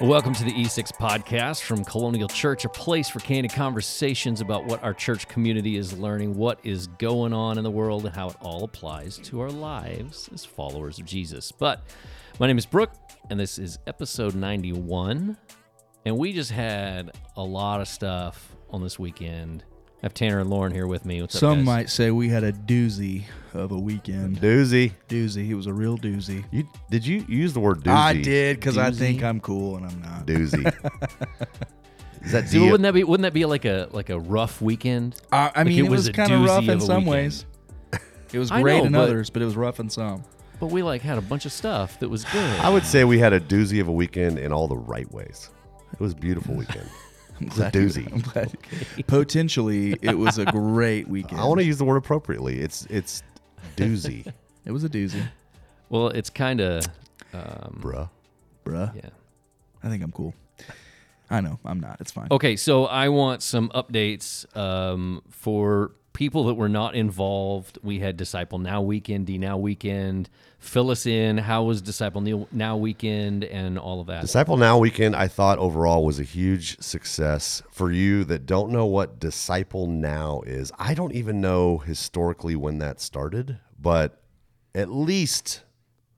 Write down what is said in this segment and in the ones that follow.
Welcome to the E6 podcast from Colonial Church, a place for candid conversations about what our church community is learning, what is going on in the world, and how it all applies to our lives as followers of Jesus. But my name is Brooke, and this is episode 91. And we just had a lot of stuff on this weekend. I have Tanner and Lauren here with me. What's up, Some guys? might say we had a doozy of a weekend. Doozy. Doozy. It was a real doozy. You did you use the word doozy? I did because I think I'm cool and I'm not. Doozy. Is that See, D- wouldn't that be wouldn't that be like a like a rough weekend? I, I mean, it it, was was, kind of rough in some weekend. ways. It was great know, in but- others, but it was rough in some. But we like had a bunch of stuff that was good. I would say we had a doozy of a weekend in all the right ways. It was a beautiful weekend. I'm It's a glad you- doozy. I'm glad. Potentially, it was a great weekend. I want to use the word appropriately. It's it's doozy, It was a doozy, well, it's kind of um, bruh. bruh. yeah. I think I'm cool. I know I'm not. It's fine. Okay, so I want some updates um, for people that were not involved. We had Disciple Now Weekend, D Now Weekend. Fill us in. How was Disciple Now Weekend and all of that? Disciple Now weekend, I thought overall was a huge success. For you that don't know what Disciple Now is, I don't even know historically when that started, but at least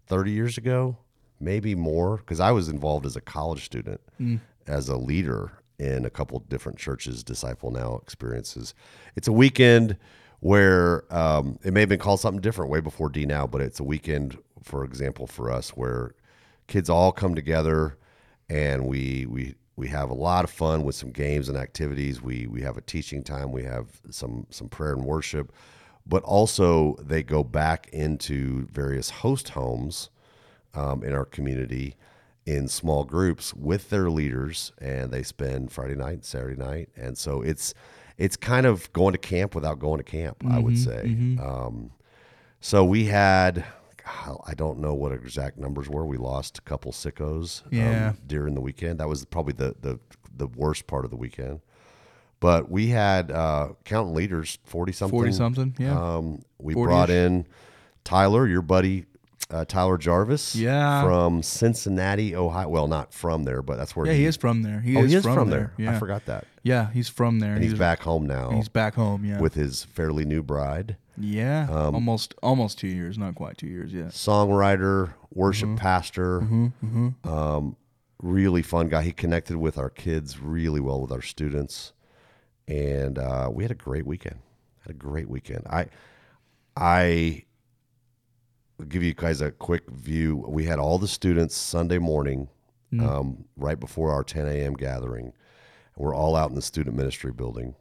30 years ago, maybe more, because I was involved as a college student, mm. as a leader in a couple different churches, Disciple Now experiences. It's a weekend where um, it may have been called something different way before D Now, but it's a weekend, for example, for us where kids all come together and we we we have a lot of fun with some games and activities. We we have a teaching time. We have some some prayer and worship, but also they go back into various host homes um, in our community in small groups with their leaders, and they spend Friday night, Saturday night, and so it's it's kind of going to camp without going to camp. I would say. Um, so we had. I don't know what exact numbers were. We lost a couple sickos um, during the weekend. That was probably the, the the worst part of the weekend. But we had uh, counting leaders, forty something. 40 something, yeah. Um, we 40-ish. brought in Tyler, your buddy, uh, Tyler Jarvis. Yeah. From Cincinnati, Ohio. Well, not from there, but that's where yeah, he is from there. He oh, is he is from, from, there. there. Yeah. I forgot that. Yeah, he's from there. And he's, back home now He's back home. Yeah. with his fairly new bride. yeah. um, almost almost two years. Not quite two years yet. songwriter, worship Mm-hmm. pastor, Um, really fun guy. He connected with our kids really well with our students, and uh, we had a great weekend. Had a great weekend. I, I give you guys a quick view. We had all the students Sunday morning, um, right before our 10 a.m. gathering. We're all out in the student ministry building,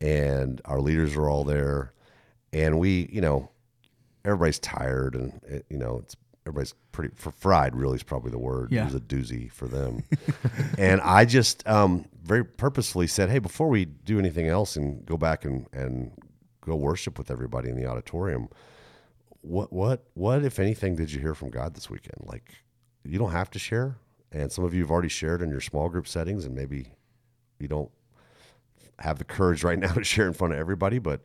and our leaders are all there, and we, you know, everybody's tired and it, you know it's everybody's pretty for fried really is probably the word. Yeah. it was a doozy for them. And i just um, very purposefully said hey before we do anything else and go back and, and go worship with everybody in the auditorium what what what if anything did you hear from god this weekend? Like you don't have to share and some of you have already shared in your small group settings and maybe you don't have the courage right now to share in front of everybody, but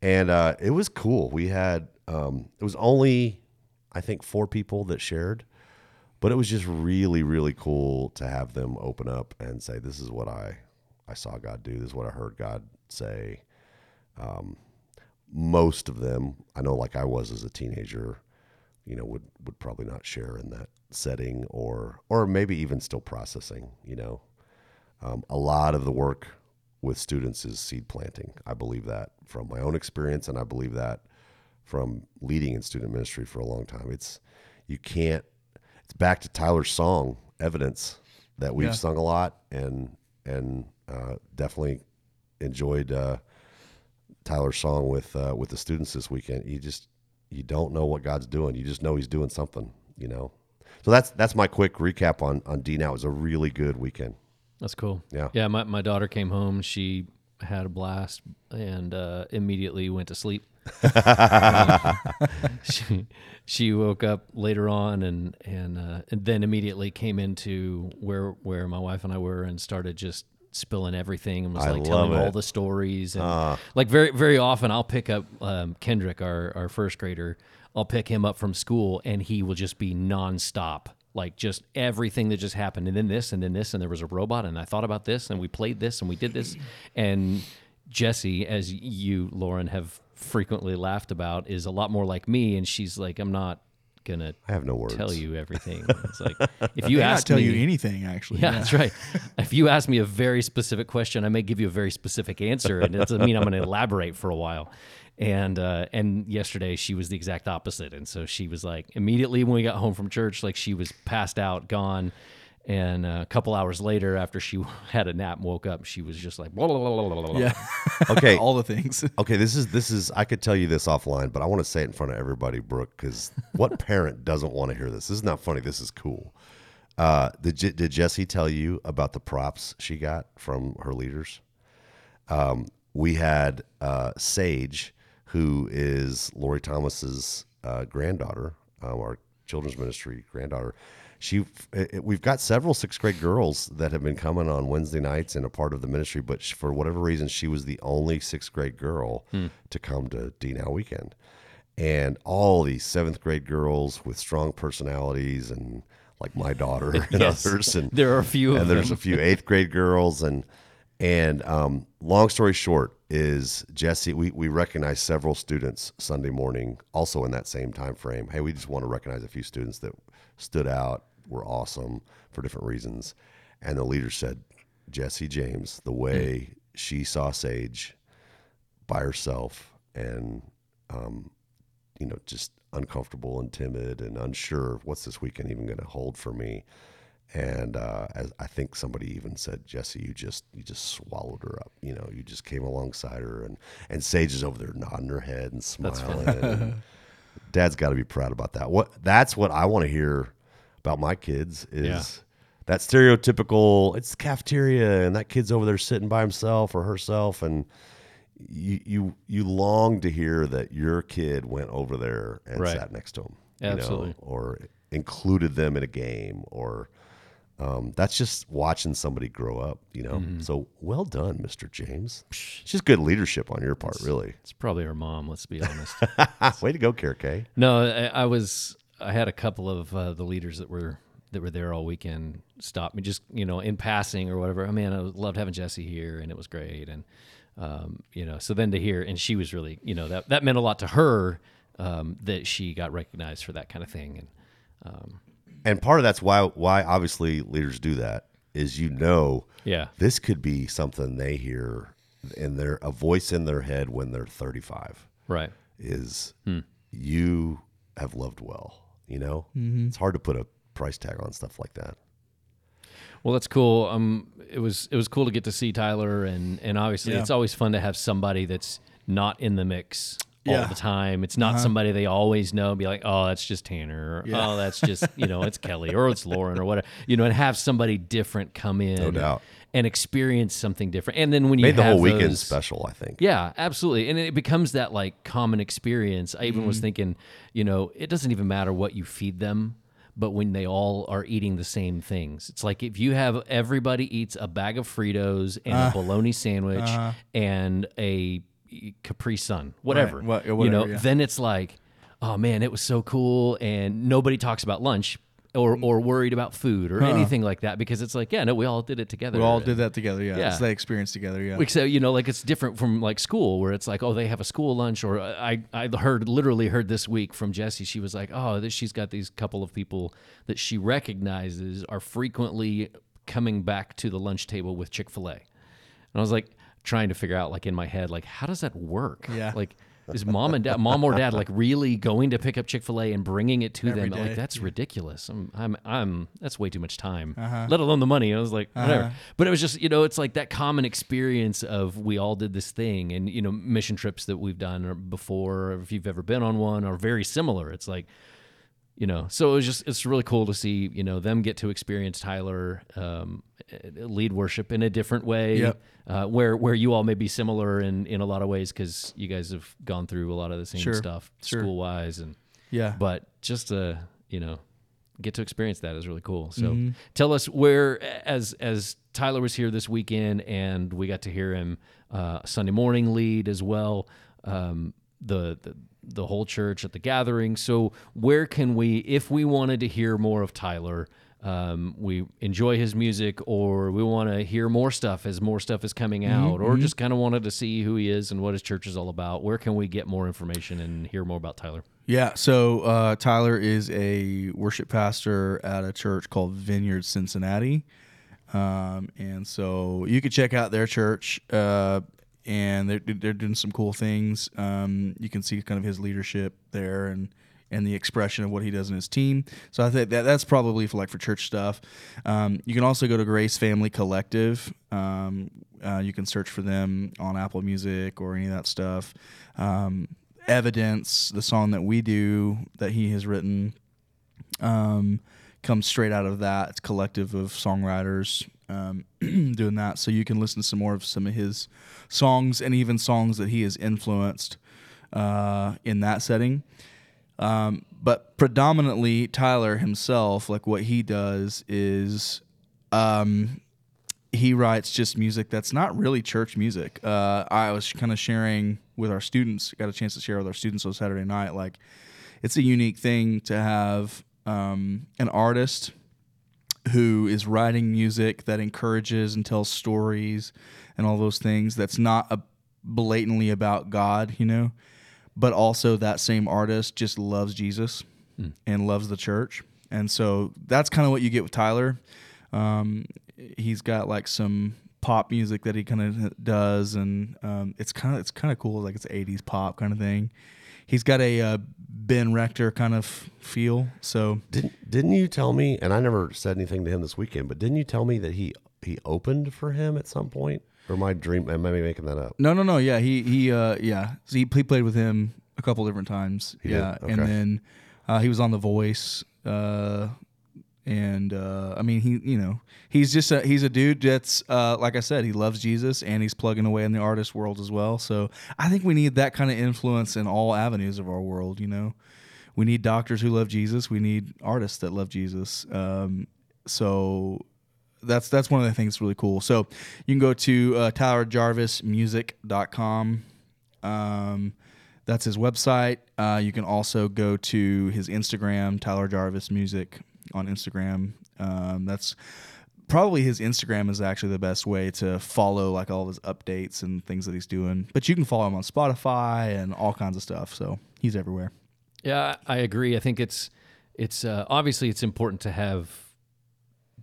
and uh, it was cool. We had um, it was only I think four people that shared, but it was just really really cool to have them open up and say, "This is what I I saw God do. This is what I heard God say." Um, most of them, I know, like I was as a teenager, you know, would would probably not share in that setting, or or maybe even still processing. You know, um, a lot of the work with students is seed planting. I believe that from my own experience, and I believe that from leading in student ministry for a long time. It's you can't. It's back to Tyler's song, evidence that we've Yeah. sung a lot, and and uh, definitely enjoyed uh, Tyler's song with uh, with the students this weekend. You just you don't know what God's doing. You just know He's doing something. You know. So that's that's my quick recap on on D. Now it was a really good weekend. That's cool. Yeah. Yeah. My, my daughter came home. She had a blast and uh, immediately went to sleep. Um, she, she woke up later on and and, uh, and then immediately came into where where my wife and I were and started just spilling everything and was I like telling love all the stories and like very very often I'll pick up um, Kendrick our our first grader I'll pick him up from school and he will just be nonstop like just everything that just happened, and then this, and then this, and there was a robot, and I thought about this, and we played this, and we did this, and Jesse, as you Lauren have frequently laughed about, is a lot more like me, and she's like, I'm not gonna I have no words. tell you everything. It's like if you May not ask tell me, you anything actually. yeah, that's right. If you ask me a very specific question, I may give you a very specific answer, and it doesn't mean I'm going to elaborate for a while. And uh, and yesterday she was the exact opposite, and so she was like immediately when we got home from church, like she was passed out, gone. And uh, a couple hours later, after she had a nap and woke up, she was just like, blah, blah, blah, blah, blah, blah. Yeah. Okay. All the things. Okay, this is this is I could tell you this offline, but I want to say it in front of everybody, Brooke, because what parent doesn't want to hear this? This is not funny. This is cool. Uh, did Je- did Jesse tell you about the props she got from her leaders? Um, we had uh, Sage, who is Lori Thomas's uh, granddaughter, um, our children's ministry granddaughter. She, it, we've got several sixth grade girls that have been coming on Wednesday nights and a part of the ministry, but sh- for whatever reason, she was the only sixth grade girl to come to D Now Weekend. And all these seventh grade girls with strong personalities and like my daughter and Yes. others, and There are a few of and there's them. a few eighth grade girls and and um, long story short is Jesse we, we recognize several students Sunday morning also in that same time frame hey we just want to recognize a few students that stood out were awesome for different reasons. And the leader said Jesse James the way she saw Sage by herself and um, you know just uncomfortable and timid and unsure of what's this weekend even going to hold for me and uh, as I think somebody even said, Jesse, you just you just swallowed her up. You know, you just came alongside her, and and Sage is over there nodding her head and smiling. and Dad's got to be proud about that. What that's what I want to hear about my kids is Yeah. that stereotypical. It's the cafeteria, and that kid's over there sitting by himself or herself, and you you you long to hear that your kid went over there and Right. sat next to him, you know, Absolutely. or included them in a game, or um, that's just watching somebody grow up, you know. Mm-hmm. So well done, Mr. James. It's just good leadership on your part, really. It's probably her mom. Let's be honest. Way to go, Care K. No, I, I was. I had a couple of uh, the leaders that were that were there all weekend stop me, just you know, in passing or whatever. I mean, I loved having Jesse here, and it was great, and um, you know, so then to hear, and she was really, you know, that that meant a lot to her um, that she got recognized for that kind of thing, and um, And part of that's why why obviously leaders do that is you know yeah, this could be something they hear in their a voice in their head when they're 35 right, is Hmm. you have loved well, you know? Mm-hmm. It's hard to put a price tag on stuff like that. Well, that's cool. Um, it was it was cool to get to see Tyler, and and obviously Yeah. it's always fun to have somebody that's not in the mix all Yeah. the time. It's not somebody they always know. And be like, oh, that's just Tanner. Or, Yeah. Oh, that's just you know, it's Kelly or it's Lauren or whatever. You know, and have somebody different come in, No doubt. and experience something different. And then when you Made the whole have weekend special, I think. yeah, absolutely. And it becomes that like common experience. I even Mm-hmm. was thinking, you know, it doesn't even matter what you feed them, but when they all are eating the same things. It's like if you have everybody eats a bag of Fritos and Uh, a bologna sandwich and a Capri Sun, whatever, What- you whatever, know, yeah. then it's like, oh man, it was so cool. And nobody talks about lunch. Or, mm. or worried about food or anything like that because it's like yeah no we all did it together We all did that together. Yeah. Yeah. It's that experience together. Yeah. so you know like it's different from like school where it's like oh they have a school lunch or uh, i i heard literally heard this week from Jesse, she was like oh this, she's got these couple of people that she recognizes are frequently coming back to the lunch table with chick-fil-a and i was like trying to figure out like in my head like how does that work? Yeah. like is mom and dad mom or dad like really going to pick up chick-fil-a and bringing it to Every them? Day. like that's ridiculous. I'm i'm i'm that's way too much time Uh-huh. let alone the money. I was like whatever. But it was just you know it's like that common experience of we all did this thing and you know mission trips that we've done or before or if you've ever been on one are very similar. It's like you know so it was just it's really cool to see you know them get to experience tyler um, lead worship in a different way Yep. uh, where where you all may be similar in in a lot of ways because you guys have gone through a lot of the same Sure. stuff Sure. school wise and yeah. but just to you know get to experience that is really cool so Mm-hmm. tell us where as as tyler was here this weekend and we got to hear him uh sunday morning lead as well um the, the the whole church at the gathering. So where can we, if we wanted to hear more of Tyler? Um, we enjoy his music, or we want to hear more stuff as more stuff is coming out, or just kind of wanted to see who he is and what his church is all about. Where can we get more information and hear more about Tyler? Yeah, so uh, Tyler is a worship pastor at a church called Vineyard Cincinnati. Um, and so you can check out their church, uh, and they're, they're doing some cool things. Um, you can see kind of his leadership there and and the expression of what he does in his team. So I think that that's probably for like for church stuff. Um, you can also go to Grace Family Collective. Um, uh, you can search for them on Apple Music or any of that stuff. Um, Evidence, the song that we do that he has written, um, comes straight out of that. Collective of songwriters um, doing that. So you can listen to some more of some of his songs and even songs that he has influenced uh, in that setting. Um, but predominantly, Tyler himself, like what he does is um, he writes just music that's not really church music. Uh, I was kind of sharing with our students, got a chance to share with our students on Saturday night. Like, it's a unique thing to have um, an artist who is writing music that encourages and tells stories and all those things that's not a blatantly about God, you know, but also that same artist just loves Jesus and loves the church. And so that's kind of what you get with Tyler. Um, he's got like some pop music that he kind of does, and um, it's kind of it's kind of cool, like it's '80s pop kind of thing. He's got a uh, Ben Rector kind of feel. So Didn't didn't you tell me? And I never said anything to him this weekend, but didn't you tell me that he he opened for him at some point? Or my dream? Am I making that up? no, no, no. Yeah, he he uh, yeah. So he, he played with him a couple different times. He did? yeah, Okay. and then uh, he was on The Voice. Uh, and uh, I mean, he you know he's just a, he's a dude that's uh, like I said, he loves Jesus and he's plugging away in the artist world as well. So I think we need that kind of influence in all avenues of our world. You know, we need doctors who love Jesus. We need artists that love Jesus. Um, so that's that's one of the things that's really cool. So you can go to uh, tylerjarvismusic.com. Um, that's his website. Uh, you can also go to his Instagram, Tyler Jarvis Music on Instagram. Um, that's probably his Instagram is actually the best way to follow like all of his updates and things that he's doing. But you can follow him on Spotify and all kinds of stuff. So he's everywhere. Yeah, I agree. I think it's it's uh, obviously it's important to have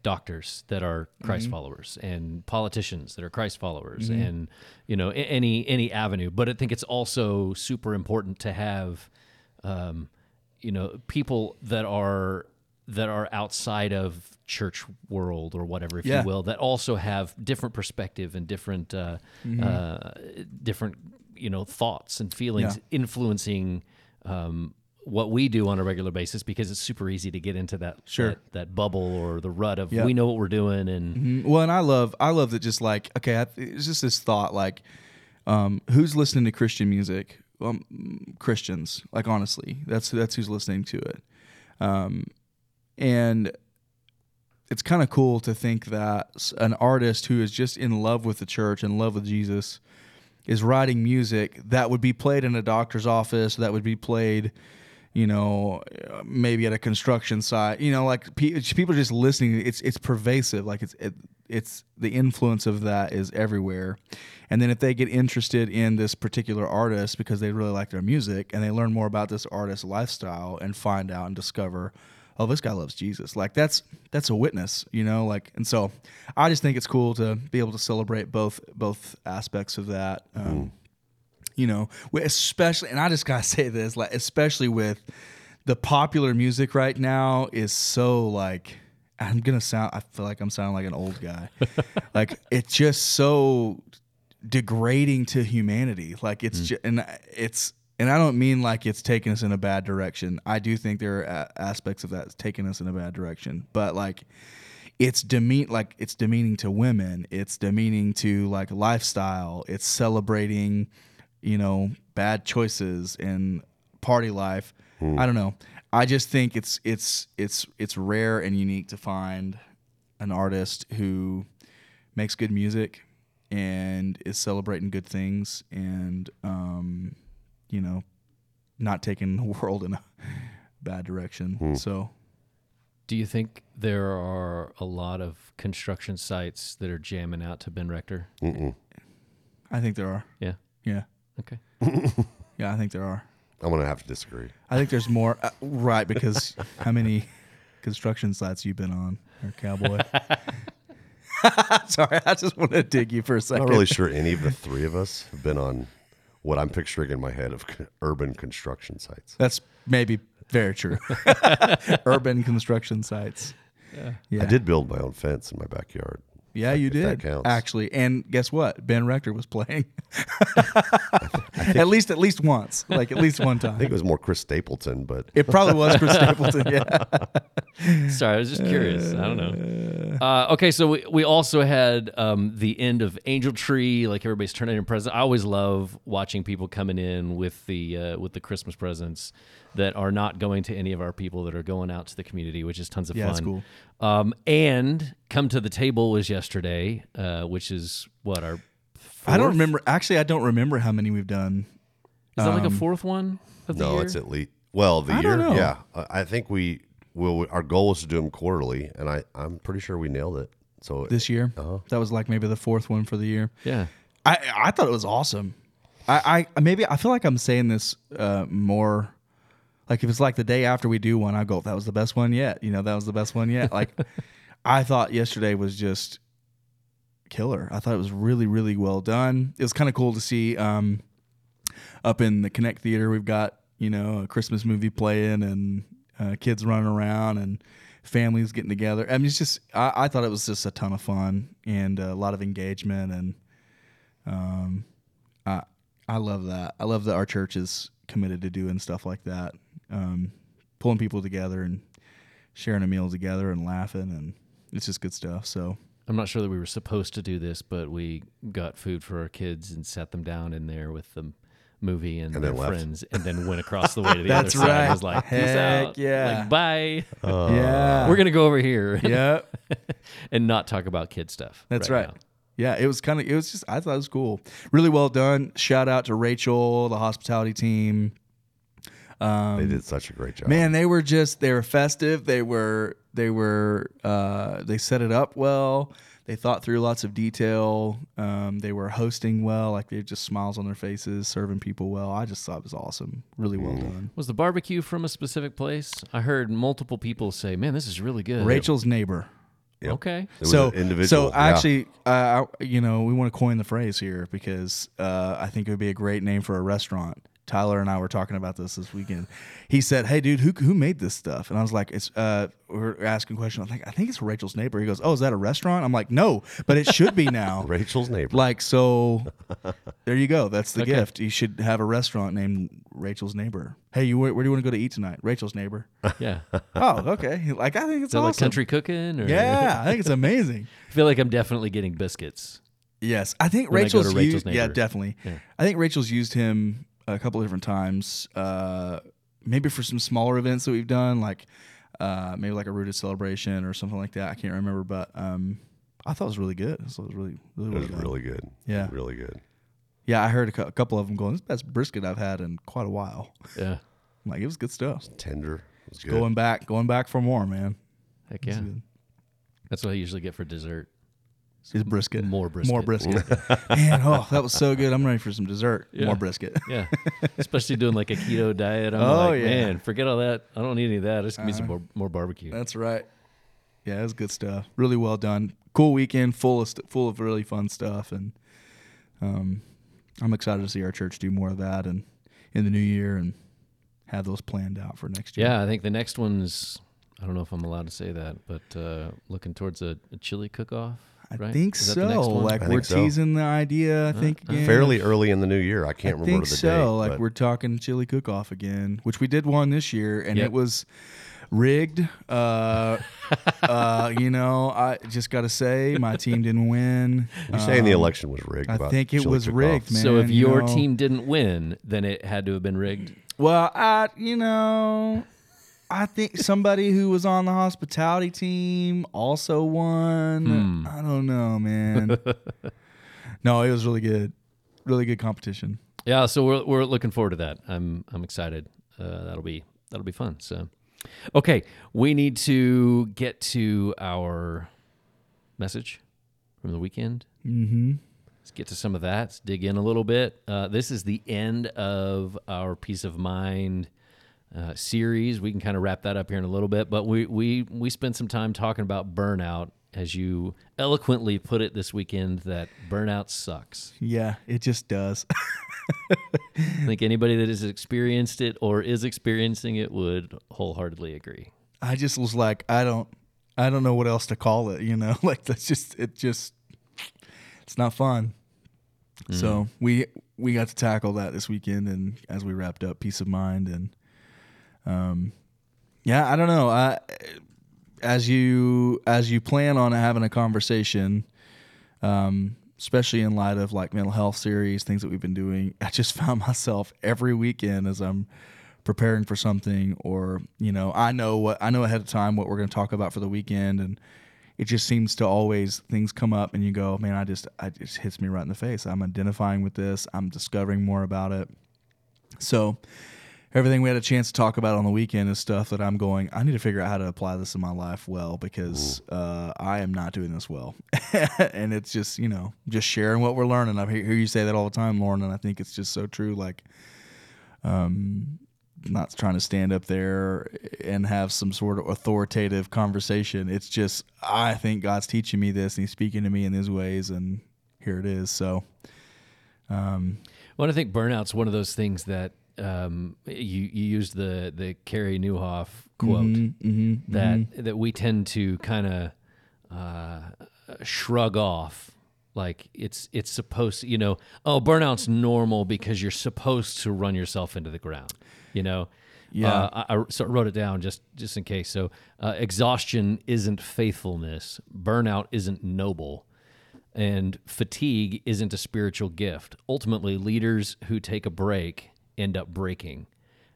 doctors that are Christ followers and politicians that are Christ followers and you know any any avenue. But I think it's also super important to have um, you know people that are that are outside of church world or whatever, if Yeah. you will, that also have different perspective and different uh, uh, different you know thoughts and feelings Yeah. influencing um, what we do on a regular basis because it's super easy to get into that Sure. that, that bubble or the rut of Yeah. we know what we're doing and Mm, Well, and I love I love that just like okay, I, it's just this thought like, um, who's listening to Christian music? Um, Christians, like honestly, that's that's who's listening to it, um, and it's kind of cool to think that an artist who is just in love with the church and love with Jesus is writing music that would be played in a doctor's office, that would be played, you know, maybe at a construction site. You know, like pe- people are just listening. It's it's pervasive. Like it's it, it's the influence of that is everywhere. And then if they get interested in this particular artist because they really like their music and they learn more about this artist's lifestyle and find out and discover oh this guy loves jesus. Like that's that's a witness you know like and so i just think it's cool to be able to celebrate both both aspects of that um, mm-hmm. you know especially and i just gotta say this like especially with the popular music right now is so like i'm gonna sound i feel like i'm sounding like an old guy. Like it's just so degrading to humanity. Like it's mm. just. and uh, it's and i don't mean like it's taking us in a bad direction. I do think there are a- aspects of that taking us in a bad direction but like it's demean like it's demeaning to women it's demeaning to like lifestyle it's celebrating you know bad choices in party life. I don't know. I just think it's it's it's it's rare and unique to find an artist who makes good music and is celebrating good things and um you know not taking the world in a bad direction. So Do you think there are a lot of construction sites that are jamming out to Ben Rector? Mm-mm. I think there are. Yeah. Yeah. Okay. Yeah, I think there are. I'm gonna have to disagree. I think there's more. Uh, right, because how many construction sites you've been on, or cowboy? Sorry, I just want to dig you for a I'm second. not really sure any of the three of us have been on what I'm picturing in my head of urban construction sites. That's maybe very true. Urban construction sites. Yeah. I did build my own fence in my backyard. Yeah, you if that did counts. actually. And guess what? Ben Rector was playing. at least, at least once, like at least one time. I think it was more Chris Stapleton, but It probably was Chris Stapleton. Yeah. Sorry, I was just curious. I don't know. Uh, okay, so we, we also had um, the end of Angel Tree, like everybody's turning in presents. I always love watching people coming in with the uh, with the Christmas presents that are not going to any of our people that are going out to the community, which is tons of Yeah, fun. it's cool. Um, and come to the table was yesterday, uh, which is what our. I don't remember. Actually, I don't remember how many we've done. Is that like a um, fourth one of the no, year? it's at least well the I year. don't know. Yeah, I I think we will. Our goal was to do them quarterly, and I I'm pretty sure we nailed it. So this year. Uh-huh. That was like maybe the fourth one for the year. yeah. I I thought it was awesome. I, I maybe I feel like I'm saying this uh, more. Like if it's like the day after we do one, I go, "That was the best one yet." You know, that was the best one yet. Like I thought yesterday was just killer. I thought it was really really well done. It was kind of cool to see um, up in the Connect Theater. We've got you know a Christmas movie playing and uh, kids running around and families getting together. I mean, it's just I, I thought it was just a ton of fun and a lot of engagement and um, I I love that. I love that our church is committed to doing stuff like that, um, pulling people together and sharing a meal together and laughing and it's just good stuff. So I'm not sure that we were supposed to do this, but we got food for our kids and sat them down in there with the movie and, And their then left. friends, and then went across the way to the That's other side. right. I was like, "Peace Heck out. yeah. Like, bye. yeah, We're gonna go over here yeah, and not talk about kid stuff. that's right. now." Yeah, it was kind of it was just I thought it was cool, really well done. Shout out to Rachel, the hospitality team. Um, they did such a great job. Man, they were just they were festive. They were they were uh, they set it up well. They thought through lots of detail. Um, they were hosting well, like they had just smiles on their faces, serving people well. I just thought it was awesome, really well done. Was the barbecue from a specific place? I heard multiple people say, "Man, this is really good." Rachel's neighbor. Yep. Okay. So individual. So yeah. actually, uh, I- you know, we want to coin the phrase here because uh, I think it would be a great name for a restaurant. Tyler and I were talking about this this weekend. He said, "Hey, dude, who who made this stuff?" And I was like, "It's uh, we're asking question. I think I think it's Rachel's neighbor." He goes, "Oh, is that a restaurant?" I'm like, "No, but it should be now." Rachel's neighbor. Like so, there you go. That's the Okay. gift. You should have a restaurant named Rachel's neighbor. Hey, you where, where do you want to go to eat tonight? Rachel's neighbor. Yeah. oh, okay. Like I think it's Is awesome. like country cooking? Or Yeah, I think it's amazing. I feel like I'm definitely getting biscuits. Yes, I think When I Rachel's, to Rachel's used. Yeah, definitely. Yeah. I think Rachel's used him a couple of different times. Uh, maybe for some smaller events that we've done, like uh, maybe like a rooted celebration or something like that. I can't remember, but um, I thought it was really good. So it was really, really, it was done. really good. Yeah. Really good. Yeah, I heard a, cou- a couple of them going. This is the best brisket I've had in quite a while. Yeah. I'm like it was good stuff. Tender. It was good. Going back, going back for more, man. Heck yeah. That's what I usually get for dessert. It's brisket. More brisket. More brisket. man, oh, that was so good. I'm ready for some dessert. Yeah. More brisket. Yeah. Especially doing like a keto diet. I'm Oh, like, yeah. man, forget all that. I don't need any of that. Just give me some more, more barbecue. That's right. Yeah, it was good stuff. Really well done. Cool weekend, full of st- full of really fun stuff, and um, I'm excited to see our church do more of that and in the new year and have those planned out for next year. Yeah, I think the next one's. I don't know if I'm allowed to say that, but uh, looking towards a, a chili cook-off. I right? think Is that the next so. Like I we're think so. teasing the idea. I think uh, again. Fairly early in the new year. I can't I remember think the so. date. like but we're talking chili cook off again, which we did one this year, and Yep. it was rigged. Uh, uh, you know, I just got to say, my team didn't win. You're saying the Um, election was rigged. I think it was cook-off. rigged, man. so if you your know. team didn't win, then it had to have been rigged. Well, I, you know, I think somebody who was on the hospitality team also won. Hmm. I don't know, man. no, it was really good. Really good competition. Yeah, so we're we're looking forward to that. I'm I'm excited. Uh, that'll be that'll be fun. So, okay, we need to get to our message from the weekend. Mm-hmm. Let's get to some of that. Let's dig in a little bit. Uh, this is the end of our peace of mind uh, series. We can kind of wrap that up here in a little bit, but we we we spent some time talking about burnout, as you eloquently put it this weekend. That burnout sucks. Yeah, it just does. I think anybody that has experienced it or is experiencing it would wholeheartedly agree. I just was like, I don't, I don't know what else to call it. You know, like that's just it. Just it's not fun. So we we got to tackle that this weekend, and as we wrapped up, peace of mind, and um, yeah, I don't know. I as you as you plan on having a conversation, um, especially in light of like mental health series, things that we've been doing, I just found myself every weekend as I'm preparing for something, or you know, I know what I know ahead of time what we're going to talk about for the weekend, and it just seems to always things come up, and you go, man, I just I just hits me right in the face. I'm identifying with this. I'm discovering more about it. So everything we had a chance to talk about on the weekend is stuff that I'm going, I need to figure out how to apply this in my life well because uh, I am not doing this well. and it's just, you know, just sharing what we're learning. I hear you say that all the time, Lauren, and I think it's just so true. Like, um, not trying to stand up there and have some sort of authoritative conversation. It's just, I think God's teaching me this and He's speaking to me in His ways, and here it is. So, um, Well, I think burnout's one of those things that um, you you used the the Carey Nieuwhof quote mhm, that that we tend to kind of uh, shrug off. Like it's it's supposed to, you know, oh, burnout's normal because you're supposed to run yourself into the ground, you know. Yeah. Uh, I, I so I wrote it down just just in case. So, uh, exhaustion isn't faithfulness. Burnout isn't noble and fatigue isn't a spiritual gift. Ultimately, leaders who take a break end up breaking.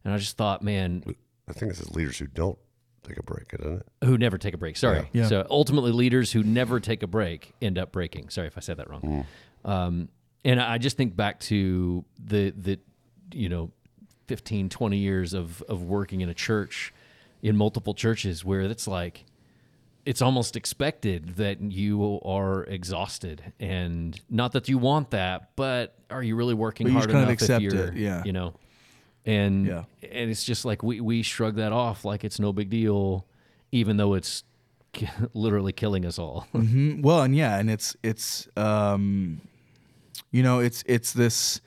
And I just thought, man, I think this is leaders who don't take a break, isn't it? who never take a break. Sorry. Yeah. So ultimately, leaders who never take a break end up breaking. Sorry if I said that wrong. Um, and I just think back to the the you know 15, 20 years of of working in a church, in multiple churches, where it's like it's almost expected that you are exhausted and not that you want that but are you really working you hard just kind of enough accept if you're it, yeah. you know and Yeah. and it's just like we we shrug that off like it's no big deal even though it's literally killing us all Mhm. Well, and yeah, and it's it's um, you know, it's it's this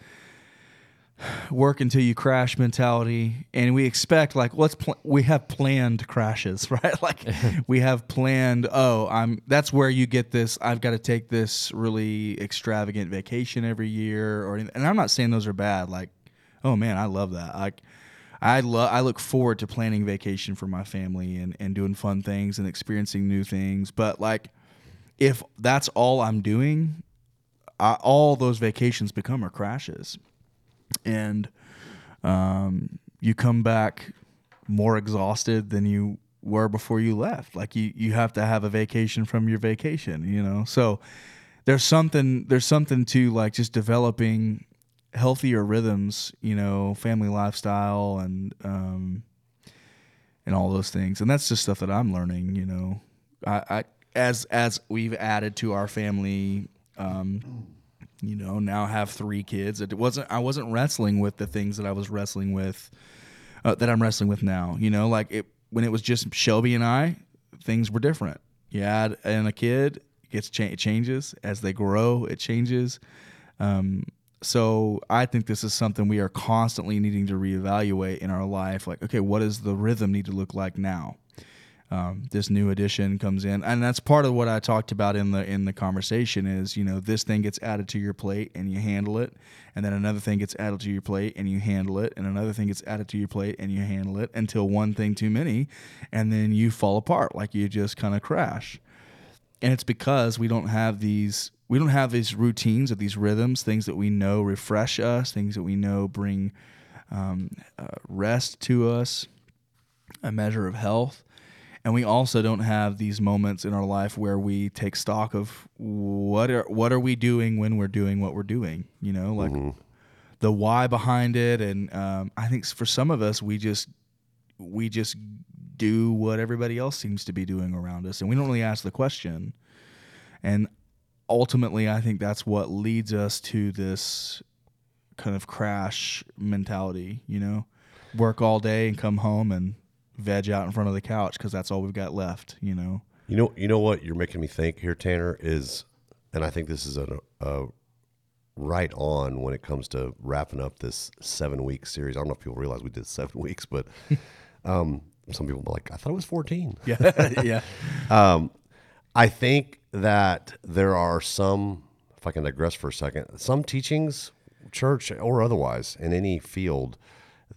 work until you crash mentality, and we expect like let's pl- we have planned crashes, right? Like we have planned. Oh, I'm that's where you get this. I've got to take this really extravagant vacation every year, or and I'm not saying those are bad. Like, oh man, I love that. Like. I love. I look forward to planning vacation for my family and, and doing fun things and experiencing new things. But like, if that's all I'm doing, I, all those vacations become are crashes, and um, you come back more exhausted than you were before you left. Like you, you have to have a vacation from your vacation, you know. So there's something there's something to like just developing healthier rhythms, you know, family lifestyle and um, and all those things. And that's just stuff that I'm learning, you know. I, I as as we've added to our family um, you know, now have three kids. It wasn't I wasn't wrestling with the things that I was wrestling with uh, that I'm wrestling with now. You know, like it when it was just Shelby and I, things were different. Add and a kid it gets cha- it changes as they grow. It changes. Um, so I think this is something we are constantly needing to reevaluate in our life. Like, okay, what does the rhythm need to look like now? Um, this new addition comes in. And that's part of what i talked about in the in the conversation is you know this thing gets added to your plate and you handle it. And then another thing gets added to your plate and you handle it. And another thing gets added to your plate and you handle it until one thing too many. And then you fall apart like you just kind of crash. And it's because we don't have these we don't have these routines or these rhythms things that we know refresh us things that we know bring um, uh, rest to us a measure of health and we also don't have these moments in our life where we take stock of what are what are we doing when we're doing what we're doing you know like the why behind it, and um, I think for some of us, we just we just do what everybody else seems to be doing around us, and we don't really ask the question. And ultimately, I think that's what leads us to this kind of crash mentality. You know, work all day and come home and veg out in front of the couch because that's all we've got left. You know. You know, you know what you're making me think here, Tanner is, and I think this is a, a right on when it comes to wrapping up this seven week series. I don't know if people realize we did seven weeks, but um, some people were like, I thought it was 14. Yeah, yeah. Um, I think that there are some, if I can digress for a second, some teachings, church or otherwise, in any field,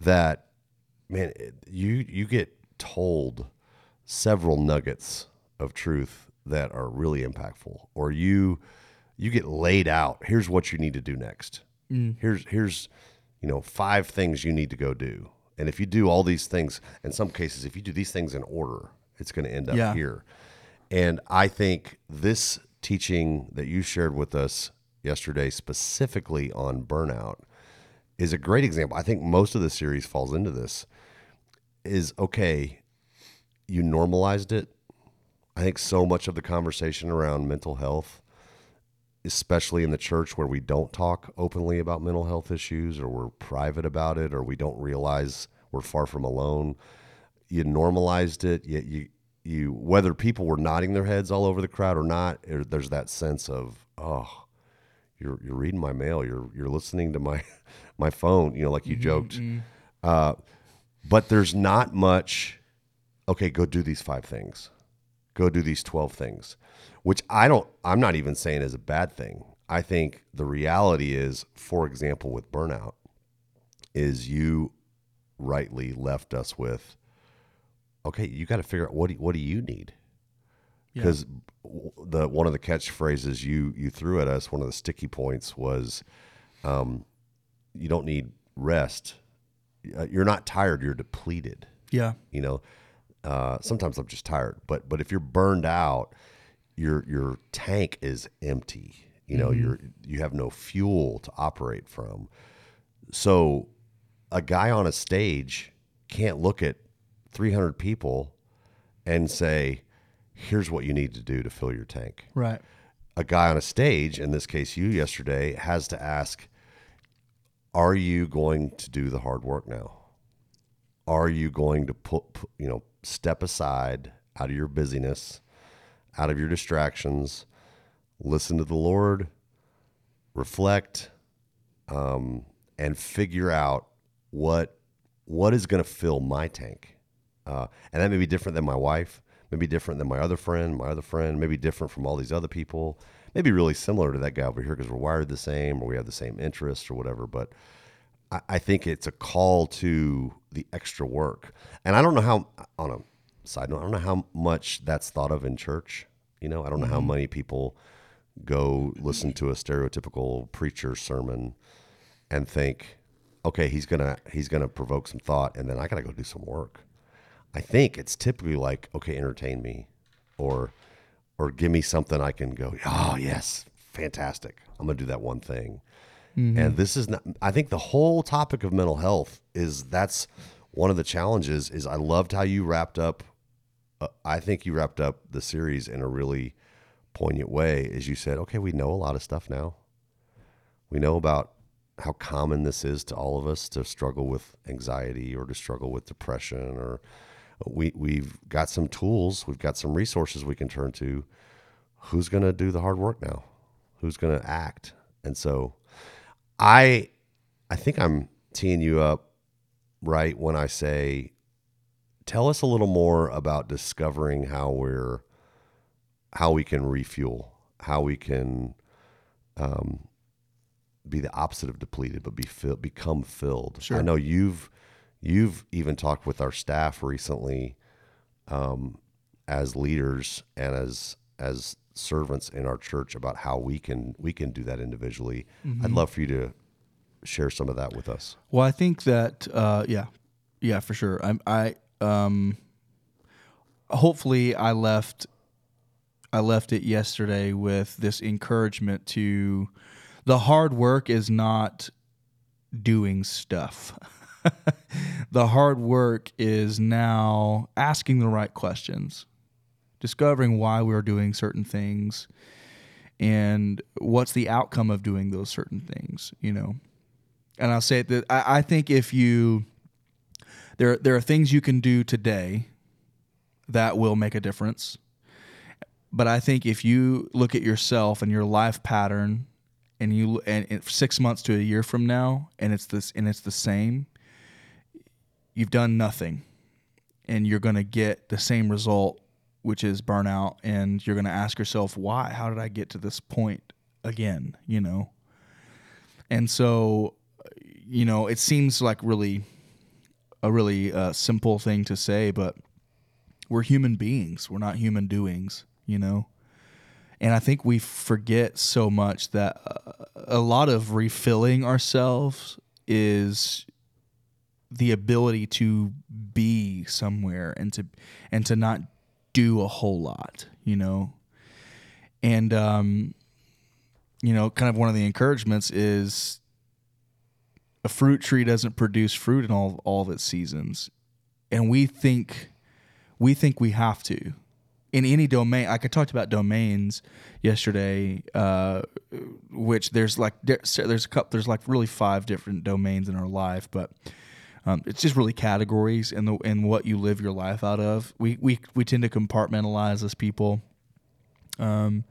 that man, you you get told several nuggets of truth that are really impactful, or you you get laid out. Here's what you need to do next. Mm. Here's here's you know five things you need to go do, and if you do all these things, in some cases, if you do these things in order, it's going to end up Yeah. here. And I think this teaching that you shared with us yesterday, specifically on burnout, is a great example. I think most of the series falls into this. Is okay, you normalized it. I think so much of the conversation around mental health, especially in the church where we don't talk openly about mental health issues or we're private about it or we don't realize we're far from alone, you normalized it. Yet you, you, whether people were nodding their heads all over the crowd or not, er- there's that sense of, oh, you're you're reading my mail, you're you're listening to my my phone, you know, like you joked. Uh, but there's not much. Okay, go do these five things. Go do these twelve things, which I don't. I'm not even saying is a bad thing. I think the reality is, for example, with burnout, is you rightly left us with. Okay, you got to figure out what do, what do you need because the one of the catchphrases you you threw at us, one of the sticky points was, um, you don't need rest. Uh, You're not tired. You're depleted. Yeah. You know, uh, sometimes I'm just tired, but but if you're burned out, your your tank is empty. You know, you're you have no fuel to operate from. So, a guy on a stage can't look at 300 people and say, "Here's what you need to do to fill your tank." Right. a guy on a stage, in this case you yesterday, has to ask, "Are you going to do the hard work now? Are you going to put, put you know, step aside out of your busyness, out of your distractions, listen to the Lord, reflect, um, and figure out what what is going to fill my tank?" Uh, and that may be different than my wife, maybe different than my other friend, my other friend, maybe different from all these other people, maybe really similar to that guy over here because we're wired the same or we have the same interests or whatever. But I, I think it's a call to the extra work. And I don't know how, on a side note, I don't know how much that's thought of in church. You know, I don't know how mm-hmm. many people go listen to a stereotypical preacher sermon and think, okay, he's gonna he's gonna provoke some thought, and then I gotta go do some work. I think it's typically like, okay, entertain me, or or give me something I can go, oh yes, fantastic. I'm gonna do that one thing. And this is not. I think the whole topic of mental health is that's one of the challenges. Is I loved how you wrapped up. Uh, I think you wrapped up the series in a really poignant way. Is you said, okay, we know a lot of stuff now. We know about how common this is to all of us to struggle with anxiety or to struggle with depression or we we've got some tools, we've got some resources we can turn to. Who's going to do the hard work now? Who's going to act? And so I I think I'm teeing you up right when I say tell us a little more about discovering how we're how we can refuel, how we can um, be the opposite of depleted, but be fill, become filled. Sure. I know you've you've even talked with our staff recently um, as leaders and as as servants in our church about how we can we can do that individually. I'd love for you to share some of that with us. Well, I think that uh, yeah, yeah, for sure. I'm I um, hopefully I left I left it yesterday with this encouragement to the hard work is not doing stuff. the hard work is now asking the right questions, discovering why we're doing certain things, and what's the outcome of doing those certain things, you know. And I'll say that I, I think if you there there are things you can do today that will make a difference. But I think if you look at yourself and your life pattern and you and, and six months to a year from now and it's this and it's the same you've done nothing and you're going to get the same result which is burnout and you're going to ask yourself why? How did i get to this point again? You know? And so you know it seems like really a really uh, simple thing to say but we're human beings. We're not human doings you know? And I think we forget so much that uh, a lot of refilling ourselves is the ability to be somewhere and to and to not do a whole lot, you know. And um you know, kind of one of the encouragements is a fruit tree doesn't produce fruit in all all of its seasons. And we think we think we have to in any domain like i talked about domains yesterday uh, which there's like there's a couple there's like really five different domains in our life but um, it's just really categories in the in what you live your life out of. We we, we tend to compartmentalize as people. Um,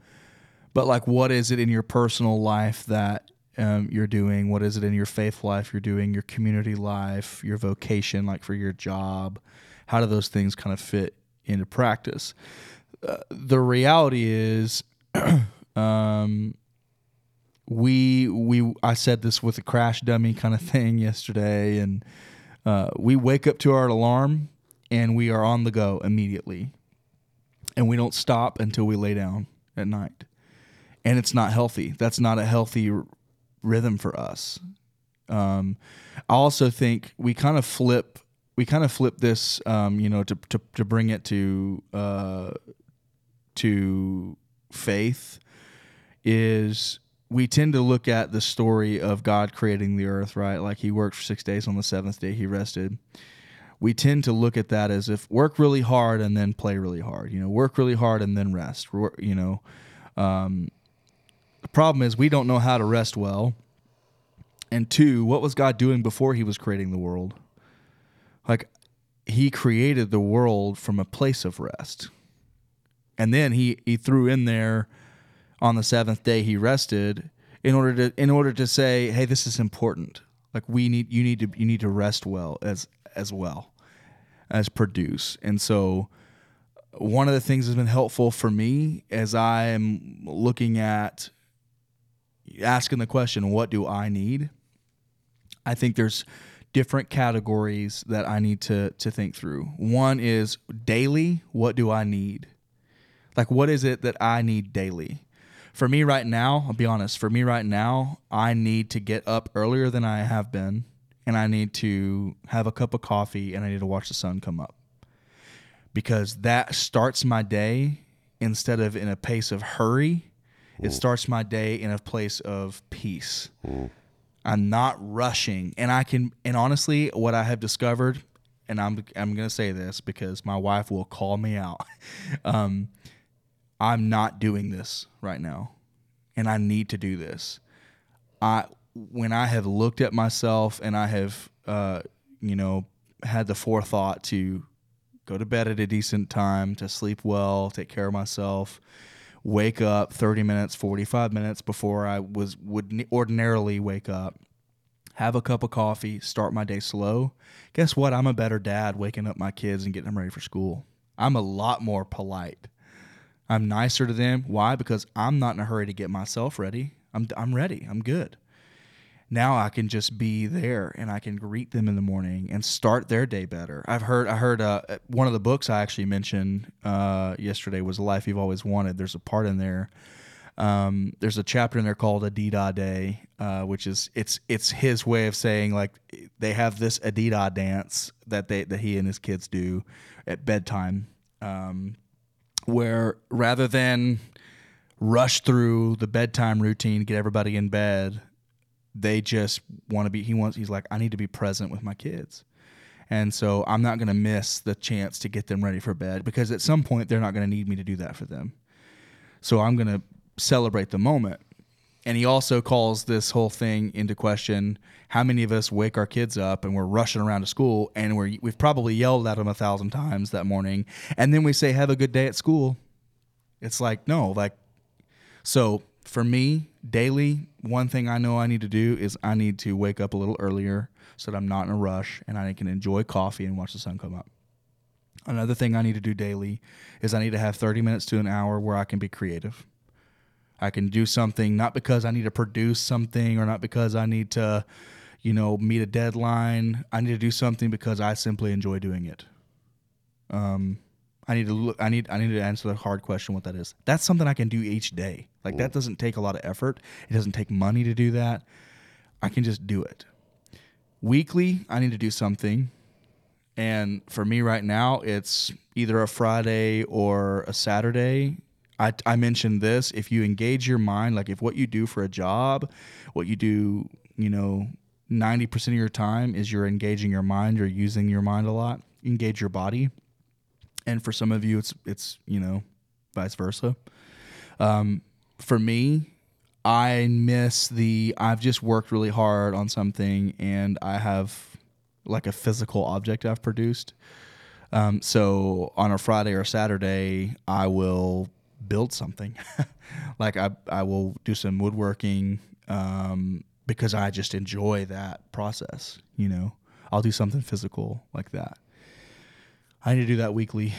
but like what is it in your personal life that um, you're doing? What is it in your faith life you're doing? Your community life? Your vocation like for your job? How do those things kind of fit into practice? The reality is, um, we we I said this with a crash dummy kind of thing yesterday, and uh, we wake up to our alarm and we are on the go immediately, and we don't stop until we lay down at night, and it's not healthy. That's not a healthy r- rhythm for us. Um, I also think we kind of flip we kind of flip this, um, you know, to, to, to bring it to uh, to faith is we tend to look at the story of God creating the earth, right? Like he worked for six days, on the seventh day he rested. We tend to look at that as if work really hard and then play really hard, you know, work really hard and then rest, you know. Um, the problem is we don't know how to rest well. And two, what was God doing before he was creating the world? Like he created the world from a place of rest and then he he threw in there on the seventh day he rested in order to in order to say hey this is important. Like we need you need to you need to rest well as as well as produce. And so one of the things that's been helpful for me as i am looking at asking the question what do i need? I think there's different categories that i need to to think through. One is daily what do i need? Like, what is it that I need daily? For me right now, I'll be honest, for me right now, I need to get up earlier than I have been, and I need to have a cup of coffee, and I need to watch the sun come up. Because that starts my day instead of in a pace of hurry, it starts my day in a place of peace. I'm not rushing, and I can. And honestly, what I have discovered, and I'm I'm gonna say this because my wife will call me out. um, I'm not doing this right now and I need to do this. I when I have looked at myself and I have uh, you know had the forethought to go to bed at a decent time, to sleep well, take care of myself, wake up 30 minutes, 45 minutes before I was would ordinarily wake up, have a cup of coffee, start my day slow. Guess what? I'm a better dad waking up my kids and getting them ready for school. I'm a lot more polite I'm nicer to them. Why? Because I'm not in a hurry to get myself ready. I'm I'm ready. I'm good. Now I can just be there and I can greet them in the morning and start their day better. I've heard I heard uh, one of the books I actually mentioned uh, yesterday was "The Life You've Always Wanted." There's a part in there. Um, there's a chapter in there called Adidas Day, uh, which is it's it's his way of saying like they have this Adidas dance that they that he and his kids do at bedtime. Um, where rather than rush through the bedtime routine, get everybody in bed, they just want to be. He wants. He's like, I need to be present with my kids, and so I'm not going to miss the chance to get them ready for bed because at some point they're not going to need me to do that for them. So I'm going to celebrate the moment. And he also calls this whole thing into question how many of us wake our kids up and we're rushing around to school and we're, we've probably yelled at them a thousand times that morning. And then we say, have a good day at school. It's like, no, like, so for me, daily, one thing I know I need to do is I need to wake up a little earlier so that I'm not in a rush and I can enjoy coffee and watch the sun come up. Another thing I need to do daily is I need to have 30 minutes to an hour where I can be creative. I can do something not because I need to produce something or not because I need to, you know, meet a deadline. I need to do something because I simply enjoy doing it. Um, I need to look. I need. I need to answer the hard question. What that is? That's something I can do each day. Like that doesn't take a lot of effort. It doesn't take money to do that. I can just do it. Weekly, I need to do something, and for me right now, it's either a Friday or a Saturday. I, I mentioned this. If you engage your mind, like if what you do for a job, what you do, you know, 90% of your time is you're engaging your mind, you're using your mind a lot, engage your body and for some of you it's it's you know vice versa um, for me i miss the i've just worked really hard on something and i have like a physical object i've produced um, so on a friday or saturday i will build something like I, I will do some woodworking um, because i just enjoy that process you know i'll do something physical like that I need to do that weekly.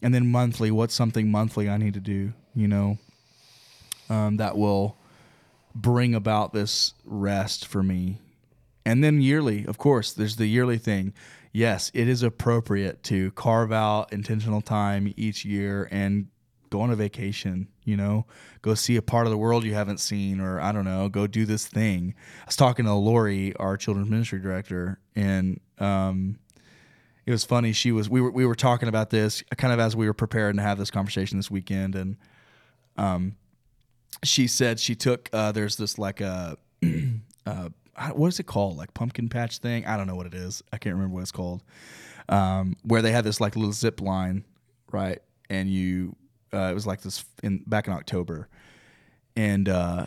And then monthly, what's something monthly I need to do, you know, um, that will bring about this rest for me. And then yearly, of course, there's the yearly thing. Yes, it is appropriate to carve out intentional time each year and go on a vacation, you know, go see a part of the world you haven't seen, or I don't know, go do this thing. I was talking to Lori, our children's ministry director, and um, it was funny. She was we were we were talking about this kind of as we were preparing to have this conversation this weekend, and um, she said she took uh, there's this like a uh, what is it called like pumpkin patch thing? I don't know what it is. I can't remember what it's called. Um, where they had this like little zip line, right? And you, uh, it was like this in back in October, and uh,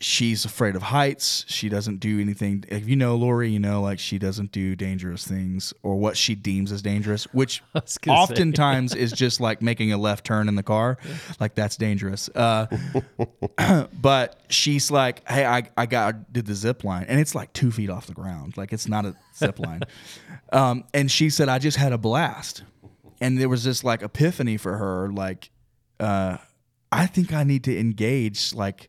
she's afraid of heights. She doesn't do anything. If you know Lori, you know like she doesn't do dangerous things or what she deems as dangerous, which oftentimes is just like making a left turn in the car. Like that's dangerous. Uh, but she's like, hey, I, I got did the zip line, and it's like two feet off the ground. Like it's not a zip line. um, and she said, I just had a blast, and there was this like epiphany for her, like. Uh, I think I need to engage like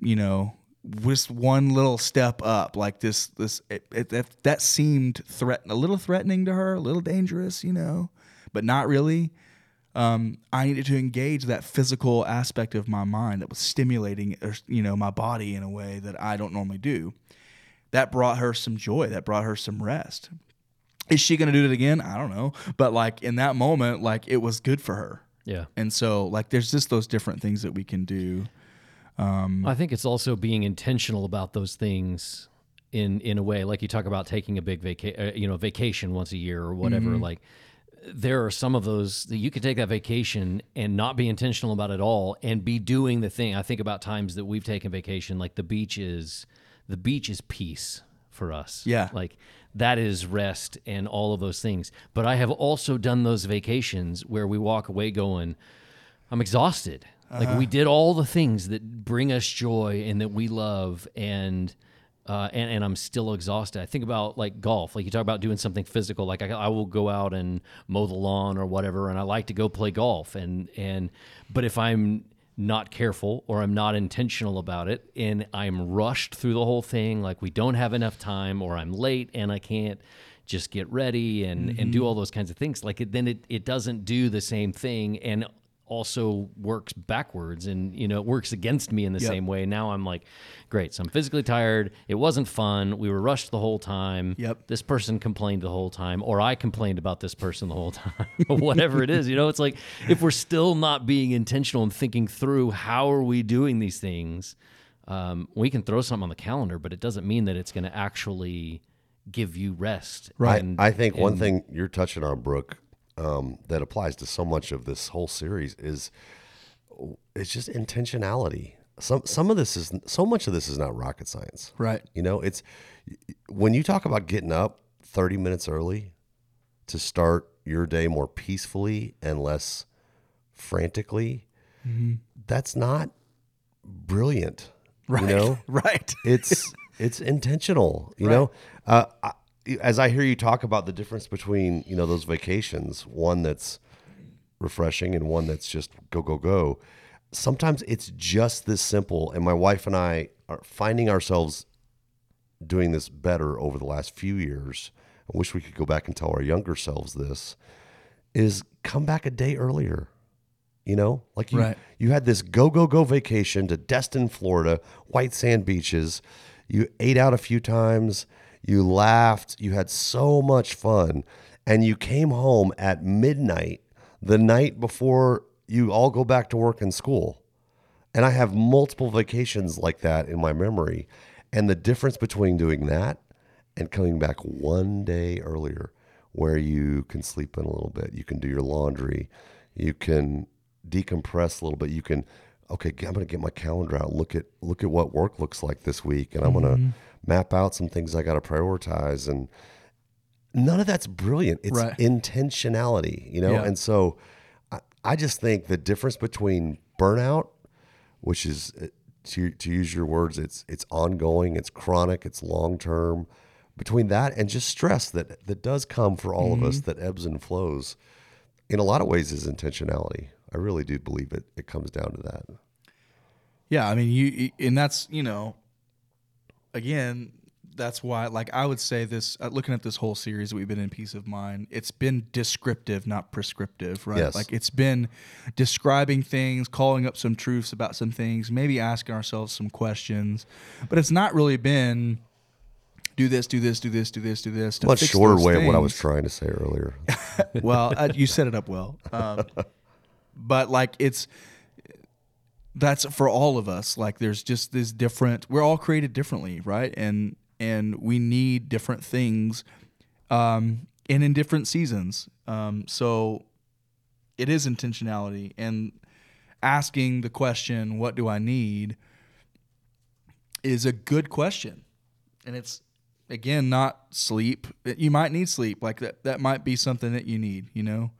you know, just one little step up, like this, this it, it, that, that seemed threat a little threatening to her, a little dangerous, you know, but not really. Um, I needed to engage that physical aspect of my mind that was stimulating, or you know, my body in a way that I don't normally do. That brought her some joy. That brought her some rest. Is she going to do it again? I don't know. But like in that moment, like it was good for her. Yeah. And so like there's just those different things that we can do. Um, I think it's also being intentional about those things in in a way, like you talk about taking a big vacation, uh, you know, vacation once a year or whatever. Mm-hmm. Like there are some of those that you could take that vacation and not be intentional about it all and be doing the thing. I think about times that we've taken vacation, like the beach is the beach is peace for us. Yeah. Like that is rest and all of those things. But I have also done those vacations where we walk away going, I'm exhausted. Uh-huh. Like we did all the things that bring us joy and that we love, and uh, and and I'm still exhausted. I think about like golf. Like you talk about doing something physical. Like I, I will go out and mow the lawn or whatever, and I like to go play golf. And and but if I'm not careful or I'm not intentional about it and I'm rushed through the whole thing like we don't have enough time or I'm late and I can't just get ready and mm-hmm. and do all those kinds of things like it, then it, it doesn't do the same thing and also works backwards and you know it works against me in the yep. same way now i'm like great so i'm physically tired it wasn't fun we were rushed the whole time yep this person complained the whole time or i complained about this person the whole time or whatever it is you know it's like if we're still not being intentional and thinking through how are we doing these things um, we can throw something on the calendar, but it doesn't mean that it's going to actually give you rest. Right. And- I think one thing you're touching on, Brooke, um, that applies to so much of this whole series is it's just intentionality. Some some of this is so much of this is not rocket science. Right. You know, it's when you talk about getting up 30 minutes early to start your day more peacefully and less frantically, that's not brilliant. Right. You know, Right. it's it's intentional you know uh, I, as i hear you talk about the difference between you know those vacations one that's refreshing and one that's just go go go sometimes it's just this simple and my wife and i are finding ourselves doing this better over the last few years i wish we could go back and tell our younger selves this is come back a day earlier you know like you Right. you had this go go go vacation to Destin, Florida, white sand beaches. You ate out a few times, you laughed, you had so much fun, and you came home at midnight the night before you all go back to work and school. And I have multiple vacations like that in my memory. And the difference between doing that and coming back one day earlier, where you can sleep in a little bit, you can do your laundry, you can decompress a little bit, you can, okay, I'm going to get my calendar out, look at look at what work looks like this week, and I'm going to mm-hmm. Map out some things I got to prioritize. And none of that's brilliant. It's Right. intentionality, you know. Yeah. And so, I, I just think the difference between burnout which is uh, to to use your words, it's it's ongoing, it's chronic, it's long term. Between that and just stress that that does come for all of us, that ebbs and flows, in a lot of ways is intentionality. I really do believe it. It comes down to that. Yeah, I mean, you and that's you know, again, that's why. Like I would say this, uh, looking at this whole series we've been in, peace of mind. It's been descriptive, not prescriptive, right? Yes. Like it's been describing things, calling up some truths about some things, maybe asking ourselves some questions, but it's not really been do this, do this, do this, do this, do this. to Much shorter way of what I was trying to say earlier. well, uh, you set it up well. Um, but like it's that's for all of us. Like there's just this different. We're all created differently, right? And and we need different things, um, and in different seasons. Um, so it is intentionality and asking the question, "What do I need?" is a good question, and it's again not sleep. You might need sleep. Like that. That might be something that you need. You know,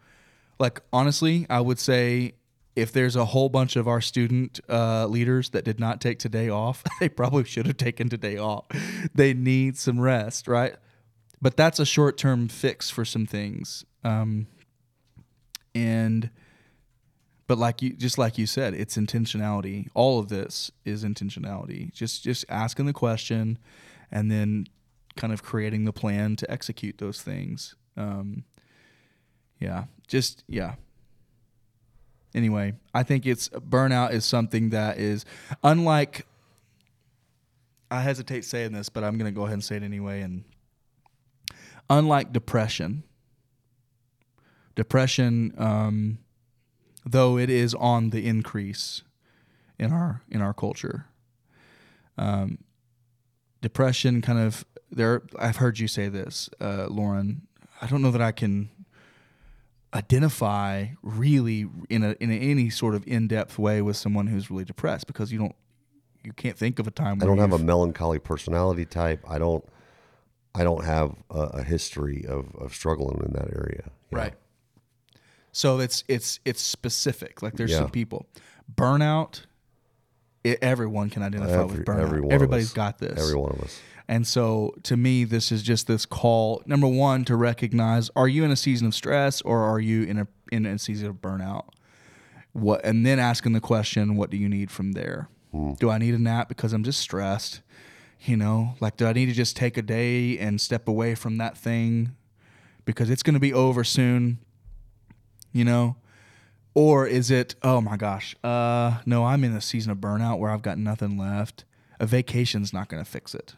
like honestly, I would say if there's a whole bunch of our student uh, leaders that did not take today off, they probably should have taken today off. They need some rest, right? But that's a short term fix for some things. Um, and but like you just like you said it's intentionality all of this is intentionality just just asking the question and then kind of creating the plan to execute those things um yeah just yeah anyway i think it's burnout is something that is unlike i hesitate saying this but i'm going to go ahead and say it anyway and unlike depression depression um though it is on the increase in our in our culture. Um, depression kind of there. I've heard you say this, uh, Lauren. I don't know that I can identify really in a in any sort of in depth way with someone who's really depressed because you don't you can't think of a time. I don't have a melancholy personality type. I don't. I don't have a, a history of, of struggling in that area. you know. Right. So it's it's it's specific. Like there's Yeah. some people burnout. It, everyone can identify Every- with burnout. every one of Everybody's got this. Every one of us. And so to me, this is just this call. Number one, to recognize: Are you in a season of stress, or are you in a in a season of burnout? What, and then asking the question: What do you need from there? Hmm. Do I need a nap because I'm just stressed? You know, like do I need to just take a day and step away from that thing because it's going to be over soon? You know, or is it? Oh my gosh, uh, no, I'm in a season of burnout where I've got nothing left. A vacation's not going to fix it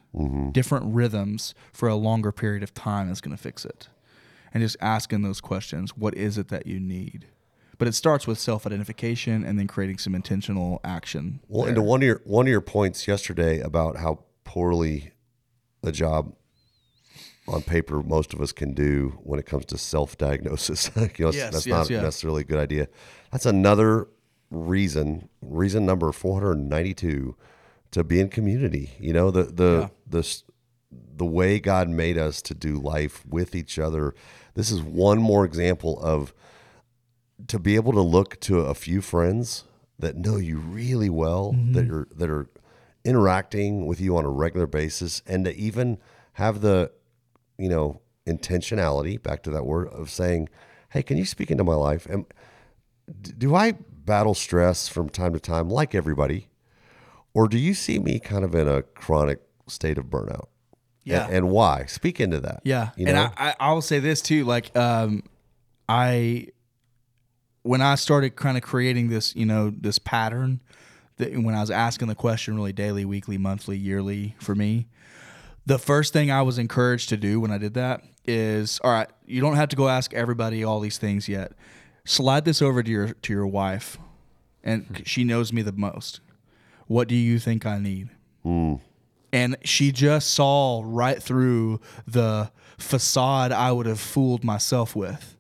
different rhythms for a longer period of time is going to fix it. And just asking those questions, what is it that you need? But it starts with self identification and then creating some intentional action. Well, and to one of your one of your points yesterday about how poorly the job on paper most of us can do when it comes to self diagnosis. you know, Yes, that's yes, not necessarily a good idea. That's another reason, reason number four hundred and ninety two, to be in community. You know, the the Yeah. the the way God made us to do life with each other. This is one more example of to be able to look to a few friends that know you really well mm-hmm. that are that are interacting with you on a regular basis and to even have the you know intentionality back to that word of saying hey can you speak into my life? And do i battle stress from time to time like everybody? Or do you see me kind of in a chronic state of burnout? Yeah. and, and why? Speak into that Yeah, you and know? I, I I will say this too. Like, um, I when I started kind of creating this, you know, this pattern that when I was asking the question really daily, weekly, monthly, yearly for me, the first thing I was encouraged to do when I did that is, all right, you don't have to go ask everybody all these things yet. Slide this over to your to your wife, and hmm. she knows me the most. What do you think I need? Hmm. and she just saw right through the facade I would have fooled myself with.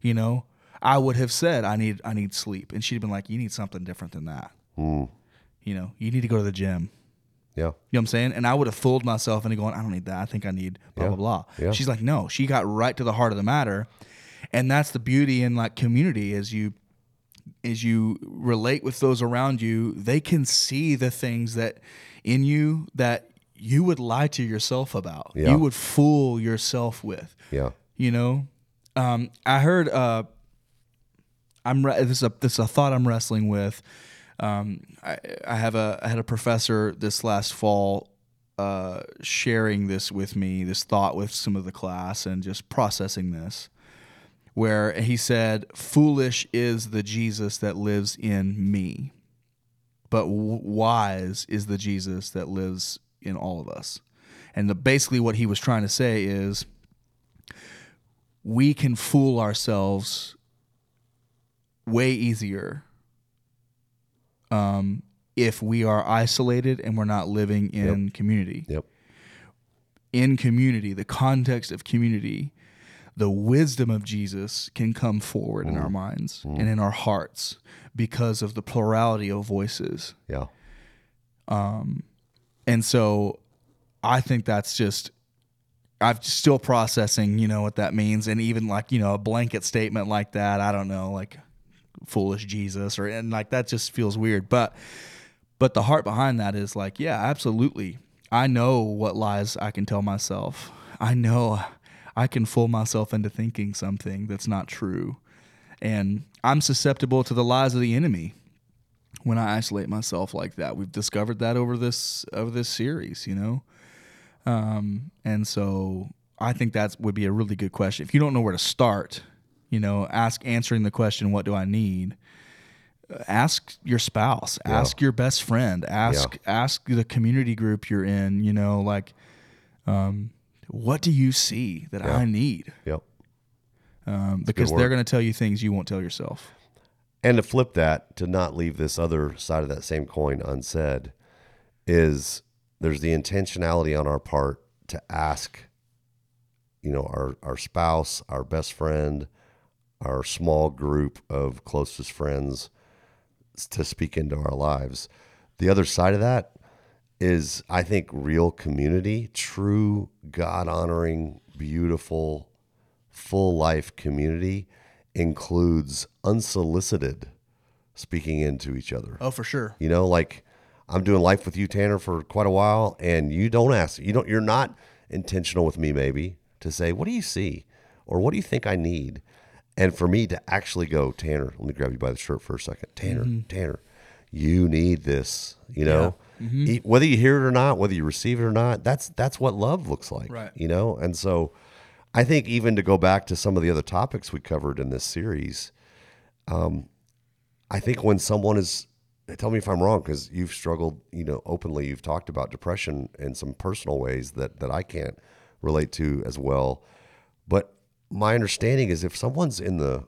You know, I would have said I need I need sleep, and she'd been like, "You need something different than that." Hmm. You know, you need to go to the gym. Yeah You know what I'm saying? And I would have fooled myself into going, I don't need that. I think I need blah blah blah. Yeah. She's like, no. She got right to the heart of the matter, and that's the beauty in like community as you as you relate with those around you, they can see the things that in you that you would lie to yourself about. Yeah. You would fool yourself with. yeah You know, um, I heard. Uh, I'm re- this is a this is a thought I'm wrestling with. Um, I, I have a I had a professor this last fall uh, sharing this with me, this thought with some of the class, and just processing this. Where he said, "Foolish is the Jesus that lives in me, but w- wise is the Jesus that lives in all of us." And the, basically, what he was trying to say is, we can fool ourselves way easier um, if we are isolated and we're not living in community. yep In community, the context of community, the wisdom of Jesus can come forward in our minds and in our hearts because of the plurality of voices. yeah Um, And so I think that's just I'm still processing, you know, what that means. And even like, you know, a blanket statement like that, I don't know, like foolish Jesus or and like that just feels weird. But but the heart behind that is like, yeah, absolutely. I know what lies I can tell myself. I know I can fool myself into thinking something that's not true. And I'm susceptible to the lies of the enemy when I isolate myself like that. We've discovered that over this over this series, you know. Um, and so I think that would be a really good question. If you don't know where to start, you know, ask answering the question, "What do I need?" Ask your spouse, ask your best friend, ask ask the community group you're in. You know, like, um, what do you see that I need? yep Um, because they're going to tell you things you won't tell yourself. And to flip that, to not leave this other side of that same coin unsaid, is there's the intentionality on our part to ask, you know, our, our spouse, our best friend, our small group of closest friends to speak into our lives. The other side of that is, I think, real community, true God honoring, beautiful, full life community includes unsolicited speaking into each other. Oh, for sure. You know, like I'm doing life with you, Tanner, for quite a while, and you don't ask. You don't. You're not intentional with me, maybe, to say, "What do you see?" or "What do you think I need?" And for me to actually go, Tanner, let me grab you by the shirt for a second. Tanner, Tanner, you need this. You know, E- whether you hear it or not, whether you receive it or not, that's that's what love looks like. Right. You know, and so I think even to go back to some of the other topics we covered in this series, um, I think when someone is, tell me if I'm wrong, because you've struggled, you know, openly, you've talked about depression in some personal ways that, that I can't relate to as well. But my understanding is if someone's in the,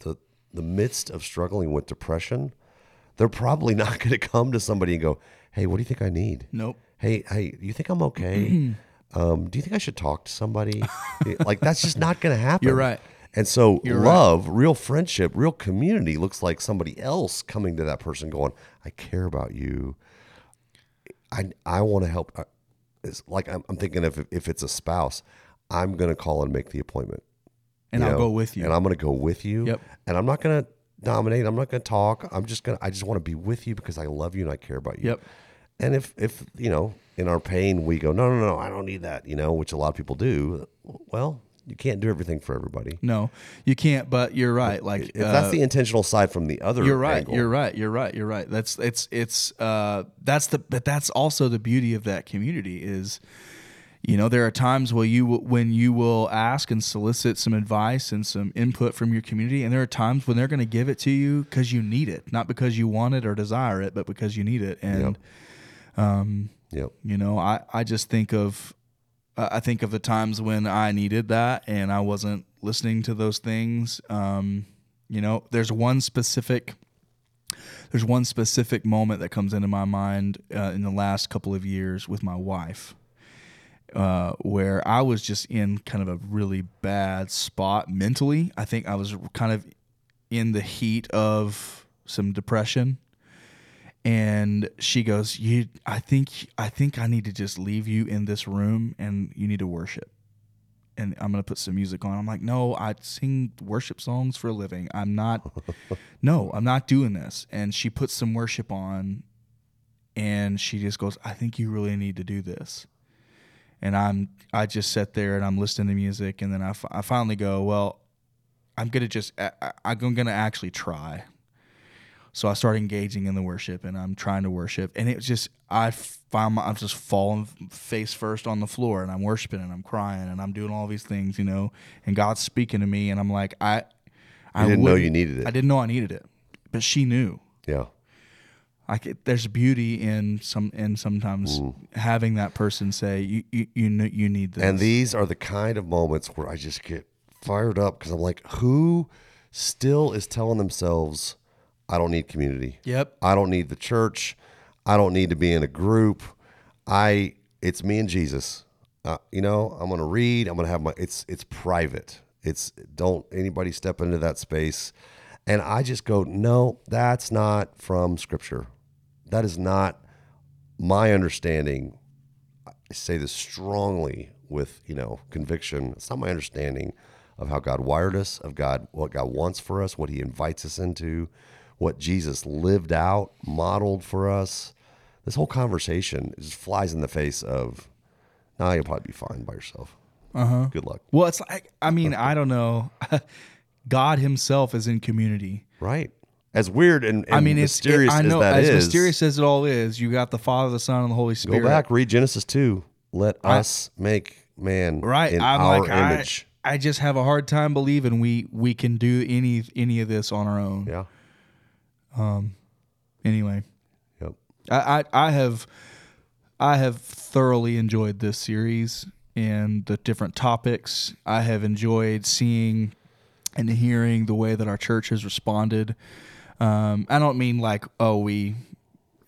the, the midst of struggling with depression, they're probably not going to come to somebody and go, "Hey, what do you think I need?" Nope. Hey, hey, you think I'm okay? um, do you think I should talk to somebody? like that's just not going to happen. You're right. And so, You're right. love, real friendship, real community looks like somebody else coming to that person, going, "I care about you. I I want to help." Uh, It's like I'm, I'm thinking if if it's a spouse, I'm going to call and make the appointment, And I'll know, go with you. and I'm going to go with you. Yep. And I'm not going to dominate. I'm not going to talk. I'm just going. to I just want to be with you because I love you and I care about you. Yep. And if if you know in our pain we go, no, no, no, I don't need that. You know, which a lot of people do. Well, you can't do everything for everybody. no, you can't. But you're right. Like If uh, that's the intentional side from the other, You're right. angle, You're right. You're right. You're right. That's it's it's uh that's the but that's also the beauty of that community is you know there are times where you when you will ask and solicit some advice and some input from your community and there are times when they're going to give it to you cuz you need it not because you want it or desire it but because you need it. And Yep. you know I I just think of I I think of the times when I needed that and I wasn't listening to those things. Um you know there's one specific there's one specific moment that comes into my mind uh, in the last couple of years with my wife uh, where I was just in kind of a really bad spot mentally. I think I was kind of in the heat of some depression. And she goes, "You, I think, I think I need to just leave you in this room, and you need to worship." And I'm gonna put some music on. I'm like, "No, I sing worship songs for a living. I'm not. no, I'm not doing this." And she puts some worship on, and she just goes, "I think you really need to do this." And I'm I just sit there and I'm listening to music, and then I, I finally go, well, I'm gonna just I, I'm gonna actually try. So I start engaging in the worship, and I'm trying to worship, and it's just I find my, I'm just falling face first on the floor, and I'm worshiping, and I'm crying, and I'm doing all these things, you know, and God's speaking to me, and I'm like I I didn't know you needed it. I didn't know I needed it, but she knew. Yeah. I could, there's beauty in some in sometimes having that person say you you you, you need this. And these are the kind of moments where I just get fired up because I'm like, who still is telling themselves, I don't need community. Yep. I don't need the church. I don't need to be in a group. I it's me and Jesus. Uh, you know, I'm gonna read. I'm gonna have my. It's it's private. It's don't anybody step into that space. And I just go, no, that's not from Scripture. That is not my understanding. I say this strongly with you know conviction. It's not my understanding of how God wired us, of God what God wants for us, what He invites us into, what Jesus lived out, modeled for us. This whole conversation just flies in the face of, nah, you'll probably be fine by yourself. Uh-huh. Good luck. well, it's like I mean I don't know. God Himself is in community. Right. As weird and, and I mean, it's mysterious it, I know as that as is, mysterious as it all is. You got the Father, the Son, and the Holy Spirit. Go back, read Genesis 2. Let us make man right? in I'm our like image. I just have a hard time believing we we can do any any of this on our own. yeah. Um. Anyway, Yep. I, I I have I have thoroughly enjoyed this series and the different topics. I have enjoyed seeing and hearing the way that our church has responded. Um, I don't mean like oh we.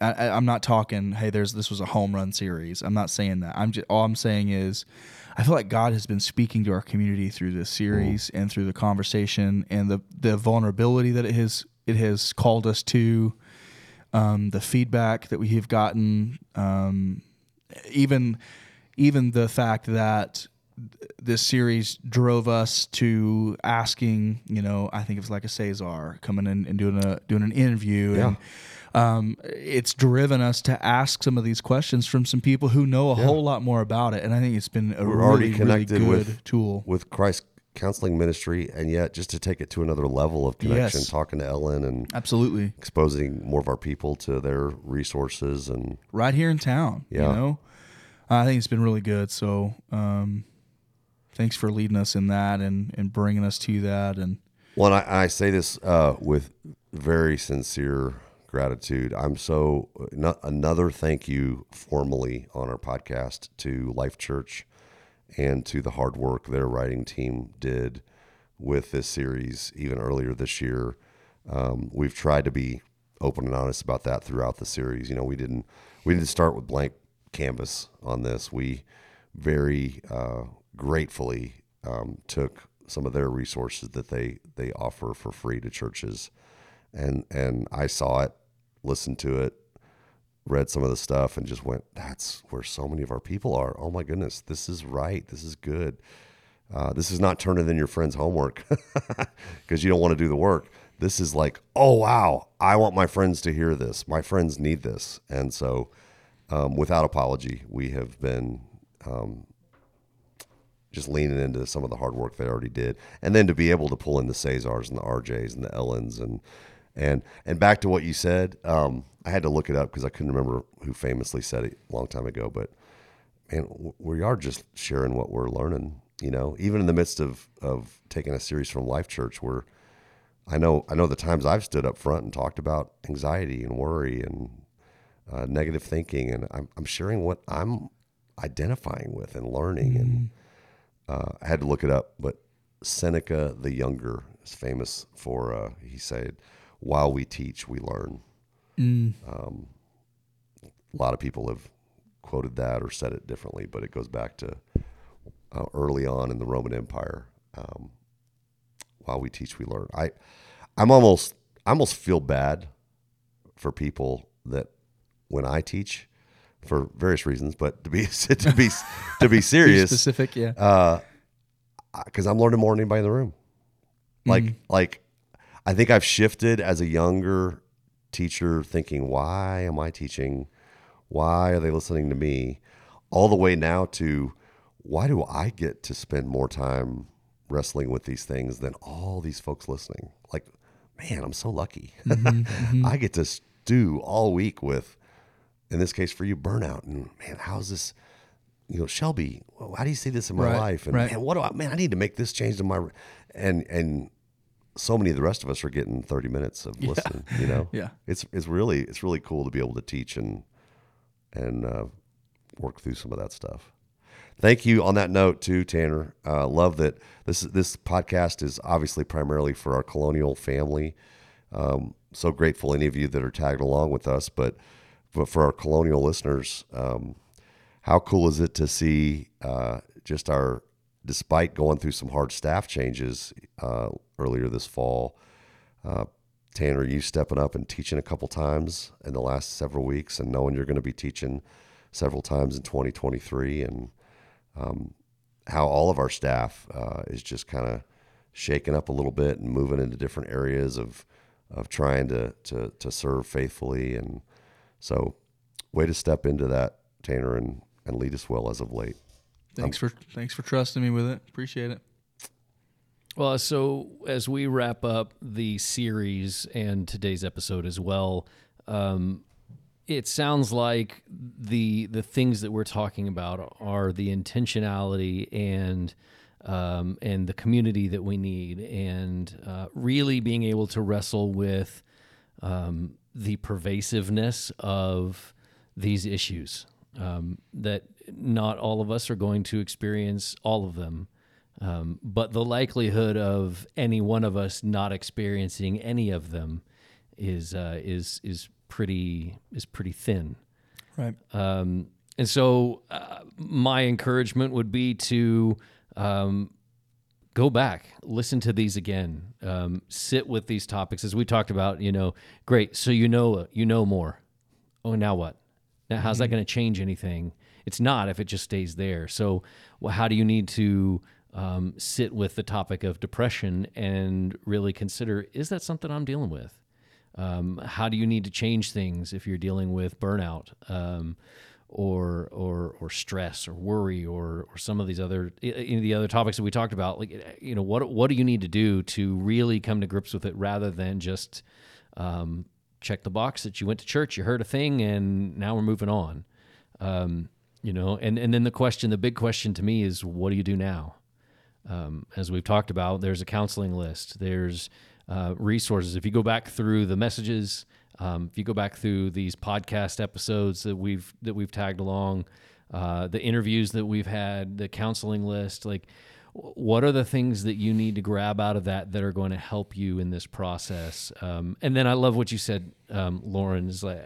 I, I'm not talking. Hey, there's this was a home run series. I'm not saying that. I'm just all I'm saying is, I feel like God has been speaking to our community through this series and through the conversation and the the vulnerability that it has it has called us to um, the feedback that we have gotten, um, even even the fact that th- this series drove us to asking, you know, I think it was like a Cesar coming in and doing a doing an interview, and um, it's driven us to ask some of these questions from some people who know a whole lot more about it, and I think it's been a We're really, already really good with tool. with Christ counseling ministry, and yet just to take it to another level of connection, Yes. talking to Ellen and Absolutely, exposing more of our people to their resources and right here in town. Yeah. You know, I think it's been really good. So, um, thanks for leading us in that and and bringing us to that. And Well, I, I say this uh, with very sincere gratitude. I'm so no, another thank you formally on our podcast to Life Church and to the hard work their writing team did with this series even earlier this year. Um, we've tried to be open and honest about that throughout the series. You know, we didn't we didn't start with blank canvas on this. We very uh, gratefully um, took some of their resources that they they offer for free to churches, and and I saw it, listened to it, read some of the stuff, and just went, "That's where so many of our people are." Oh my goodness, this is right. This is good. Uh, this is not turning in your friend's homework because you don't want to do the work. This is like, oh wow, I want my friends to hear this. My friends need this, and so um, without apology, we have been um, just leaning into some of the hard work they already did, and then to be able to pull in the Cesars and the RJs and the Ellens and and and back to what you said, um, I had to look it up because I couldn't remember who famously said it a long time ago. But man, we are just sharing what we're learning. You know, even in the midst of of taking a series from Life Church, where I know I know the times I've stood up front and talked about anxiety and worry and uh, negative thinking, and I'm, I'm sharing what I'm identifying with and learning. And uh, I had to look it up, but Seneca the Younger is famous for uh, he said, "While we teach, we learn." Um, a lot of people have quoted that or said it differently, but it goes back to uh, early on in the Roman Empire. Um, while we teach, we learn. I, I'm almost, I almost feel bad for people that when I teach, for various reasons, but to be to be to be serious, specific, yeah. Uh, because I'm learning more than anybody in the room. Mm. Like like I think I've shifted as a younger teacher, thinking, why am I teaching? Why are they listening to me? All the way now to why do I get to spend more time wrestling with these things than all these folks listening? Like, man, I'm so lucky. Mm-hmm, I mm-hmm. get to stew all week with, in this case for you, burnout. And man, how's this? You know, Shelby, how do you see this in my Right, life? And right. man, what do I? Man, I need to make this change in my. And and so many of the rest of us are getting 30 minutes of listening. You know, Yeah. it's it's really it's really cool to be able to teach and and uh, work through some of that stuff. Thank you on that note too, Tanner. Uh, love that this this podcast is obviously primarily for our colonial family. Um, so grateful any of you that are tagged along with us, but but for our colonial listeners, um, how cool is it to see uh, just our despite going through some hard staff changes uh, earlier this fall uh, tanner you stepping up and teaching a couple times in the last several weeks and knowing you're going to be teaching several times in 2023 and um, how all of our staff uh, is just kind of shaking up a little bit and moving into different areas of of trying to to, to serve faithfully and so way to step into that tanner and and lead us well as of late Thanks for thanks for trusting me with it. Appreciate it. Well, so as we wrap up the series and today's episode as well, um, it sounds like the the things that we're talking about are the intentionality and um, and the community that we need, and uh, really being able to wrestle with um, the pervasiveness of these issues. Um, that not all of us are going to experience all of them. Um, but the likelihood of any one of us not experiencing any of them is uh, is is pretty is pretty thin. Right. Um, and so, uh, my encouragement would be to um, go back, listen to these again, um, sit with these topics as we talked about. You know, great. So you know you know more. Oh, now what? Now, how's that going to change anything? It's not if it just stays there. So, well, how do you need to um, sit with the topic of depression and really consider is that something I'm dealing with? Um, how do you need to change things if you're dealing with burnout um, or or or stress or worry or or some of these other any of the other topics that we talked about? Like you know what what do you need to do to really come to grips with it rather than just um, check the box that you went to church, you heard a thing, and now we're moving on. Um, you know, and and then the question, the big question to me is, what do you do now? Um, as we've talked about, there's a counseling list. There's uh, resources. If you go back through the messages, um, if you go back through these podcast episodes that we've that we've tagged along, uh, the interviews that we've had, the counseling list, like what are the things that you need to grab out of that that are going to help you in this process? Um, and then I love what you said, um, Lauren. Is like,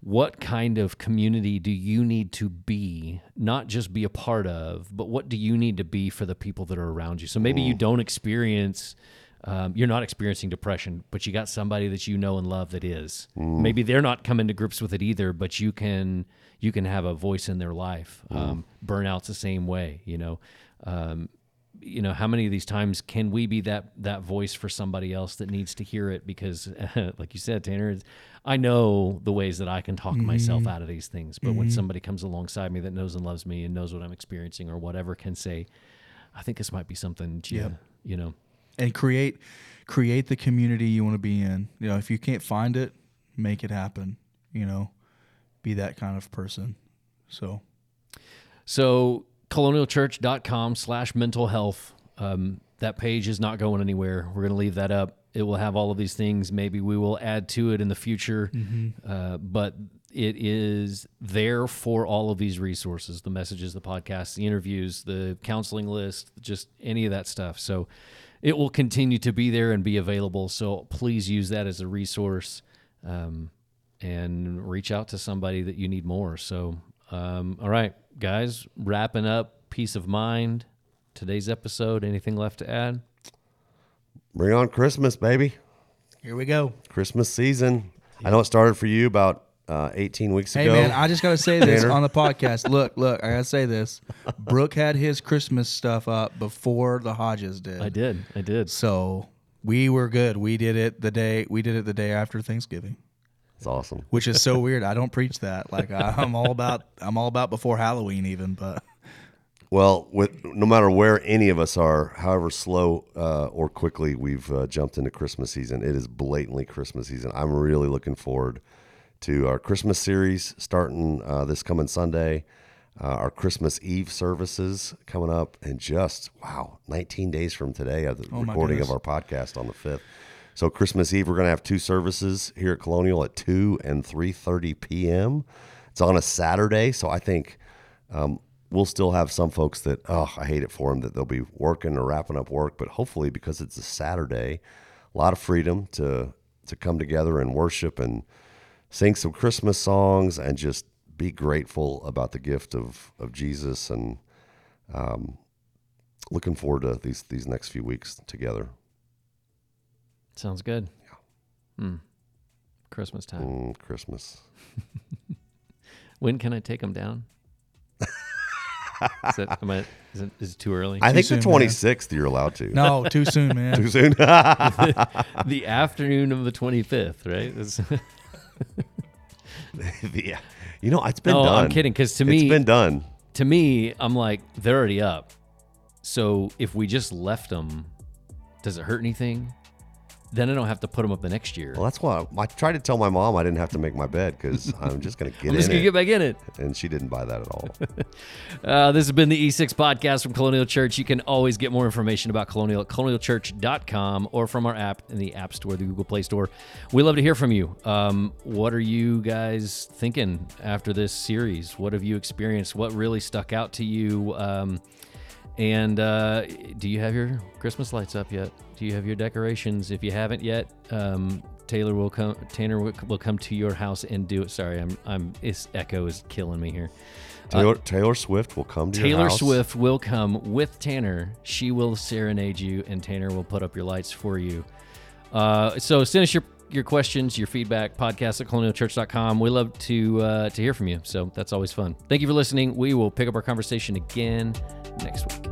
what kind of community do you need to be, not just be a part of, but what do you need to be for the people that are around you? So maybe you don't experience. Um, you're not experiencing depression, but you got somebody that you know and love that is. Maybe they're not coming to grips with it either, but you can you can have a voice in their life. Um, burnout's the same way, you know. Um, you know, how many of these times can we be that that voice for somebody else that needs to hear it? Because, like you said, Tanner, it's- I know the ways that I can talk myself out of these things, but when somebody comes alongside me that knows and loves me and knows what I'm experiencing or whatever can say, I think this might be something. Yep. you know. And create create the community you want to be in. You know, if you can't find it, make it happen. You know, be that kind of person. So So colonialchurch.com slash mental health. Um, that page is not going anywhere. We're going to leave that up. It will have all of these things. Maybe we will add to it in the future. Uh, but it is there for all of these resources the messages, the podcasts, the interviews, the counseling list, just any of that stuff. So it will continue to be there and be available. So please use that as a resource. Um, and reach out to somebody that you need more. So, um, all right, guys, wrapping up peace of mind. Today's episode. Anything left to add? Bring on Christmas, baby. here we go. Christmas season. I know it started for you about uh, 18 weeks Hey ago. Hey man, I just gotta say this on the podcast. Look, look, I gotta say this. Brooke had his Christmas stuff up before the Hodges did. I did. I did. So we were good. We did it the day we did it the day after Thanksgiving, it's awesome. which is so weird. I don't preach that. Like I, I'm all about I'm all about before Halloween even, but Well, with no matter where any of us are, however slow uh, or quickly we've uh, jumped into Christmas season, it is blatantly Christmas season. I'm really looking forward to our Christmas series starting uh, this coming Sunday. Uh, our Christmas Eve services coming up, and just wow, 19 days from today, of the Oh recording of our podcast on the 5th. So Christmas Eve, we're going to have two services here at Colonial at 2 and 3:30 p.m. It's on a Saturday, so I think um, we'll still have some folks that oh, I hate it for them that they'll be working or wrapping up work, but hopefully because it's a Saturday, a lot of freedom to to come together and worship and sing some Christmas songs and just be grateful about the gift of of Jesus and um, looking forward to these these next few weeks together. Sounds good. Yeah. Hmm. Christmas time. Mm, Christmas. When can I take them down? is, it, am I, is, it, is it too early? I think soon, the man. twenty sixth you're allowed to. no, too soon, man. Too soon. the afternoon of the 25th, right? Yeah. You know, it's been no, done. I'm kidding. Because to me, it's been done. to me, I'm like, they're already up. So if we just left them, does it hurt anything? Then I don't have to put them up the next year. Well, that's why I tried to tell my mom I didn't have to make my bed because I'm just going to get I'm just in gonna it, get back in it. and she didn't buy that at all. Uh, this has been the E6 podcast from Colonial Church. You can always get more information about Colonial at colonialchurch.com or from our app in the App Store, the Google Play Store. We love to hear from you. Um, what are you guys thinking after this series? What have you experienced? What really stuck out to you? Um, and uh, do you have your Christmas lights up yet? Do you have your decorations? If you haven't yet, um, Taylor will come. Tanner will, come to your house and do it. Sorry, I'm. I'm. This echo is killing me here. Taylor, Taylor Swift will come to your Taylor. Swift will come with Tanner. She will serenade you, and Tanner will put up your lights for you. Uh, so send us your your questions, your feedback, podcast at colonialchurch.com. We love to uh, to hear from you. So that's always fun. Thank you for listening. We will pick up our conversation again next week.